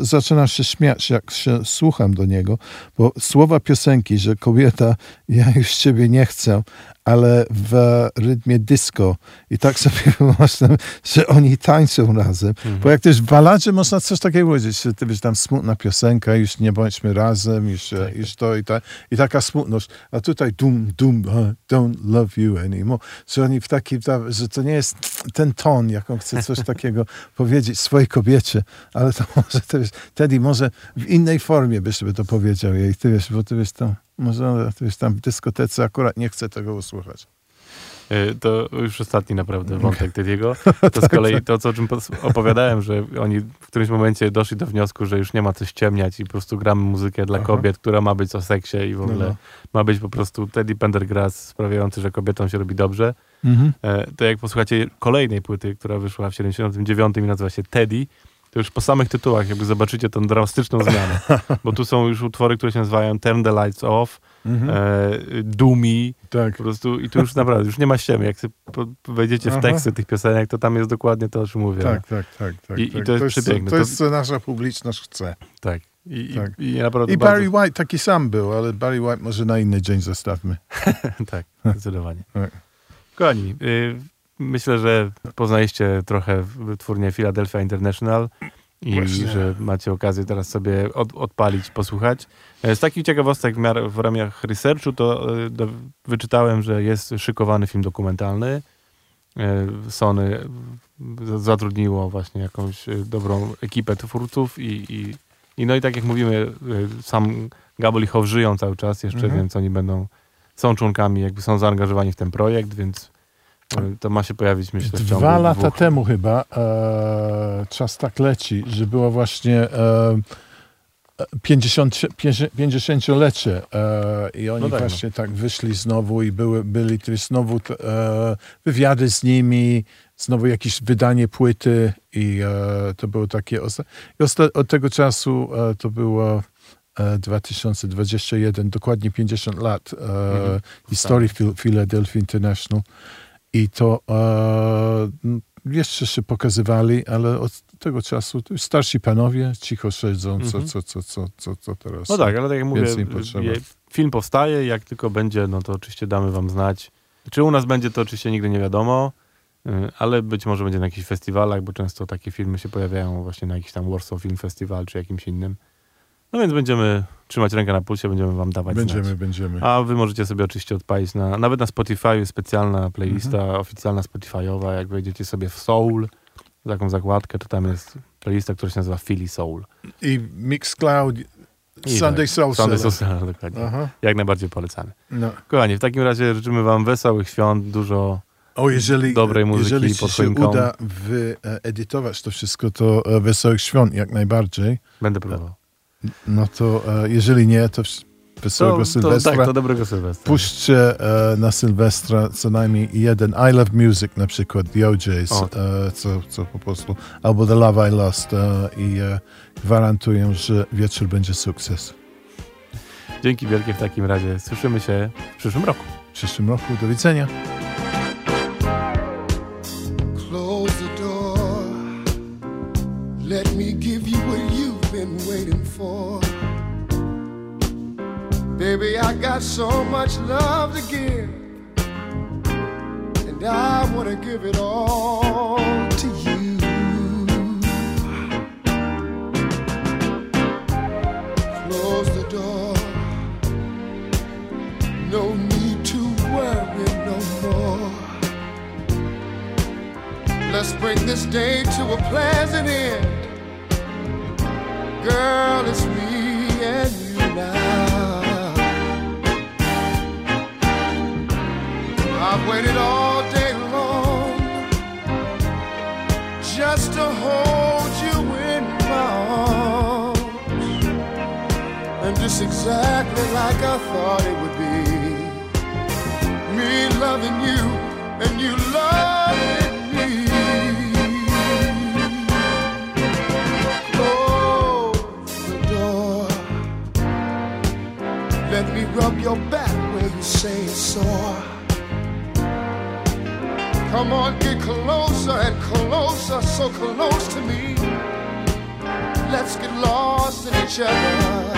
zaczynam się śmiać, jak się słucham do niego, bo słowa piosenki, że kobieta, ja już ciebie nie chcę, ale w rytmie disco. I tak sobie wyobrażam, że oni tańczą razem, bo jak też w baladzie można coś takiego powiedzieć, że ty wiesz, tam smutna piosenka, już nie bądźmy razem, już, e, już to i, ta, i taka smutność, a tutaj dum, dum, don't love you anymore, że oni w taki, ta- że to nie jest ten ton, jak on chce coś takiego powiedzieć swojej kobiecie, ale to może to wiesz, Teddy może w innej formie byś sobie to powiedział jej, ty wiesz, bo ty wiesz tam, może ty wiesz, tam w dyskotece akurat nie chce tego usłyszeć. Y, To już ostatni naprawdę wątek Tediego. To z kolei to, co, o czym opowiadałem, że oni w którymś momencie doszli do wniosku, że już nie ma co ściemniać i po prostu gramy muzykę dla Aha. kobiet, która ma być o seksie i w No, ogóle no. ma być po prostu Teddy Pendergrass sprawiający, że kobietom się robi dobrze. Mhm. E, To jak posłuchacie kolejnej płyty, która wyszła w 79 i nazywa się Teddy, to już po samych tytułach jakby zobaczycie tą drastyczną zmianę. Bo tu są już utwory, które się nazywają Turn the Lights Off, Mhm. e, Doomy, tak. po prostu i tu już naprawdę, już nie ma ściemy. Jak wejdziecie w teksty tych piosenek, to tam jest dokładnie to, o czym mówię. Tak, tak, tak, tak. I- i tak. to jest przepiękne. To jest co nasza publiczność chce. tak. I, i- Tak. i, I bardzo, Barry White taki sam był, ale Barry White może na inny dzień zostawmy. tak, zdecydowanie. Tak. Kochani, y, myślę, że poznaliście trochę twórnię Philadelphia International i Właśnie. że macie okazję teraz sobie od, odpalić, posłuchać. E, Z takich ciekawostek w, miar, w ramach researchu to y, do, wyczytałem, że jest szykowany film dokumentalny. E, Sony zatrudniło właśnie jakąś dobrą ekipę twórców i, i, i no i tak jak mówimy, sam Gabol i Howe żyją cały czas jeszcze, Mhm. więc oni będą, są członkami, jakby są zaangażowani w ten projekt, więc to ma się pojawić myślę w Dwa lata dwóch. temu chyba, e, czas tak leci, że było właśnie e, 50, 50-lecie e, i oni No tak, no. właśnie tak wyszli znowu i były, byli tu znowu t- e, wywiady z nimi, znowu jakieś wydanie płyty i e, to było takie, osta- i osta- od tego czasu e, to było e, 2021, dokładnie 50 lat e, Mhm. historii Phil- Philadelphia International i to e, jeszcze się pokazywali, ale od tego czasu starsi panowie cicho siedzą, co, Mhm. co, co, co, co, co teraz. No tak, ale tak jak mówię, film powstaje, jak tylko będzie, no to oczywiście damy wam znać. Czy u nas będzie, to oczywiście nigdy nie wiadomo, y, ale być może będzie na jakichś festiwalach, bo często takie filmy się pojawiają właśnie na jakiś tam Warsaw Film Festival czy jakimś innym. No więc będziemy trzymać rękę na pulsie, będziemy wam dawać Będziemy, znać. będziemy. A wy możecie sobie oczywiście odpalić na, nawet na Spotify jest specjalna playlista Mhm. oficjalna Spotify'owa, jak wejdziecie sobie w Soul, taką zakładkę, to tam jest playlista, która się nazywa Philly Soul. I Mixcloud, I Sunday tak, Soul Sunday. Soul Seller, dokładnie. Aha. Jak najbardziej polecamy. No. Kochani, w takim razie życzymy wam wesołych świąt, dużo O, jeżeli, Dobrej muzyki jeżeli pod się uda wyedytować to wszystko, to e, Wesołych Świąt jak najbardziej. będę próbował. No to e, jeżeli nie, to Wesołego To, to, Sylwestra. tak, to dobrego Sylwestra. Puśćcie e, na Sylwestra co najmniej jeden I Love Music na przykład, The OJ's, e, co, co po prostu, albo The Love I Lost e, i e, gwarantuję, że wieczór będzie sukces. Dzięki wielkie w takim razie. Słyszymy się w przyszłym roku. W przyszłym roku, do widzenia. Baby, I got so much love to give, and I want to give it all to you. Close the door, no need to worry no more. Let's bring this day to a pleasant end. Girl, it's me and you. I've waited all day long just to hold you in my arms. And just exactly like I thought it would be. Me loving you and you loving me. The door. Let me rub your back where you say it's sore. Come on, get closer and closer, so close to me. Let's get lost in each other.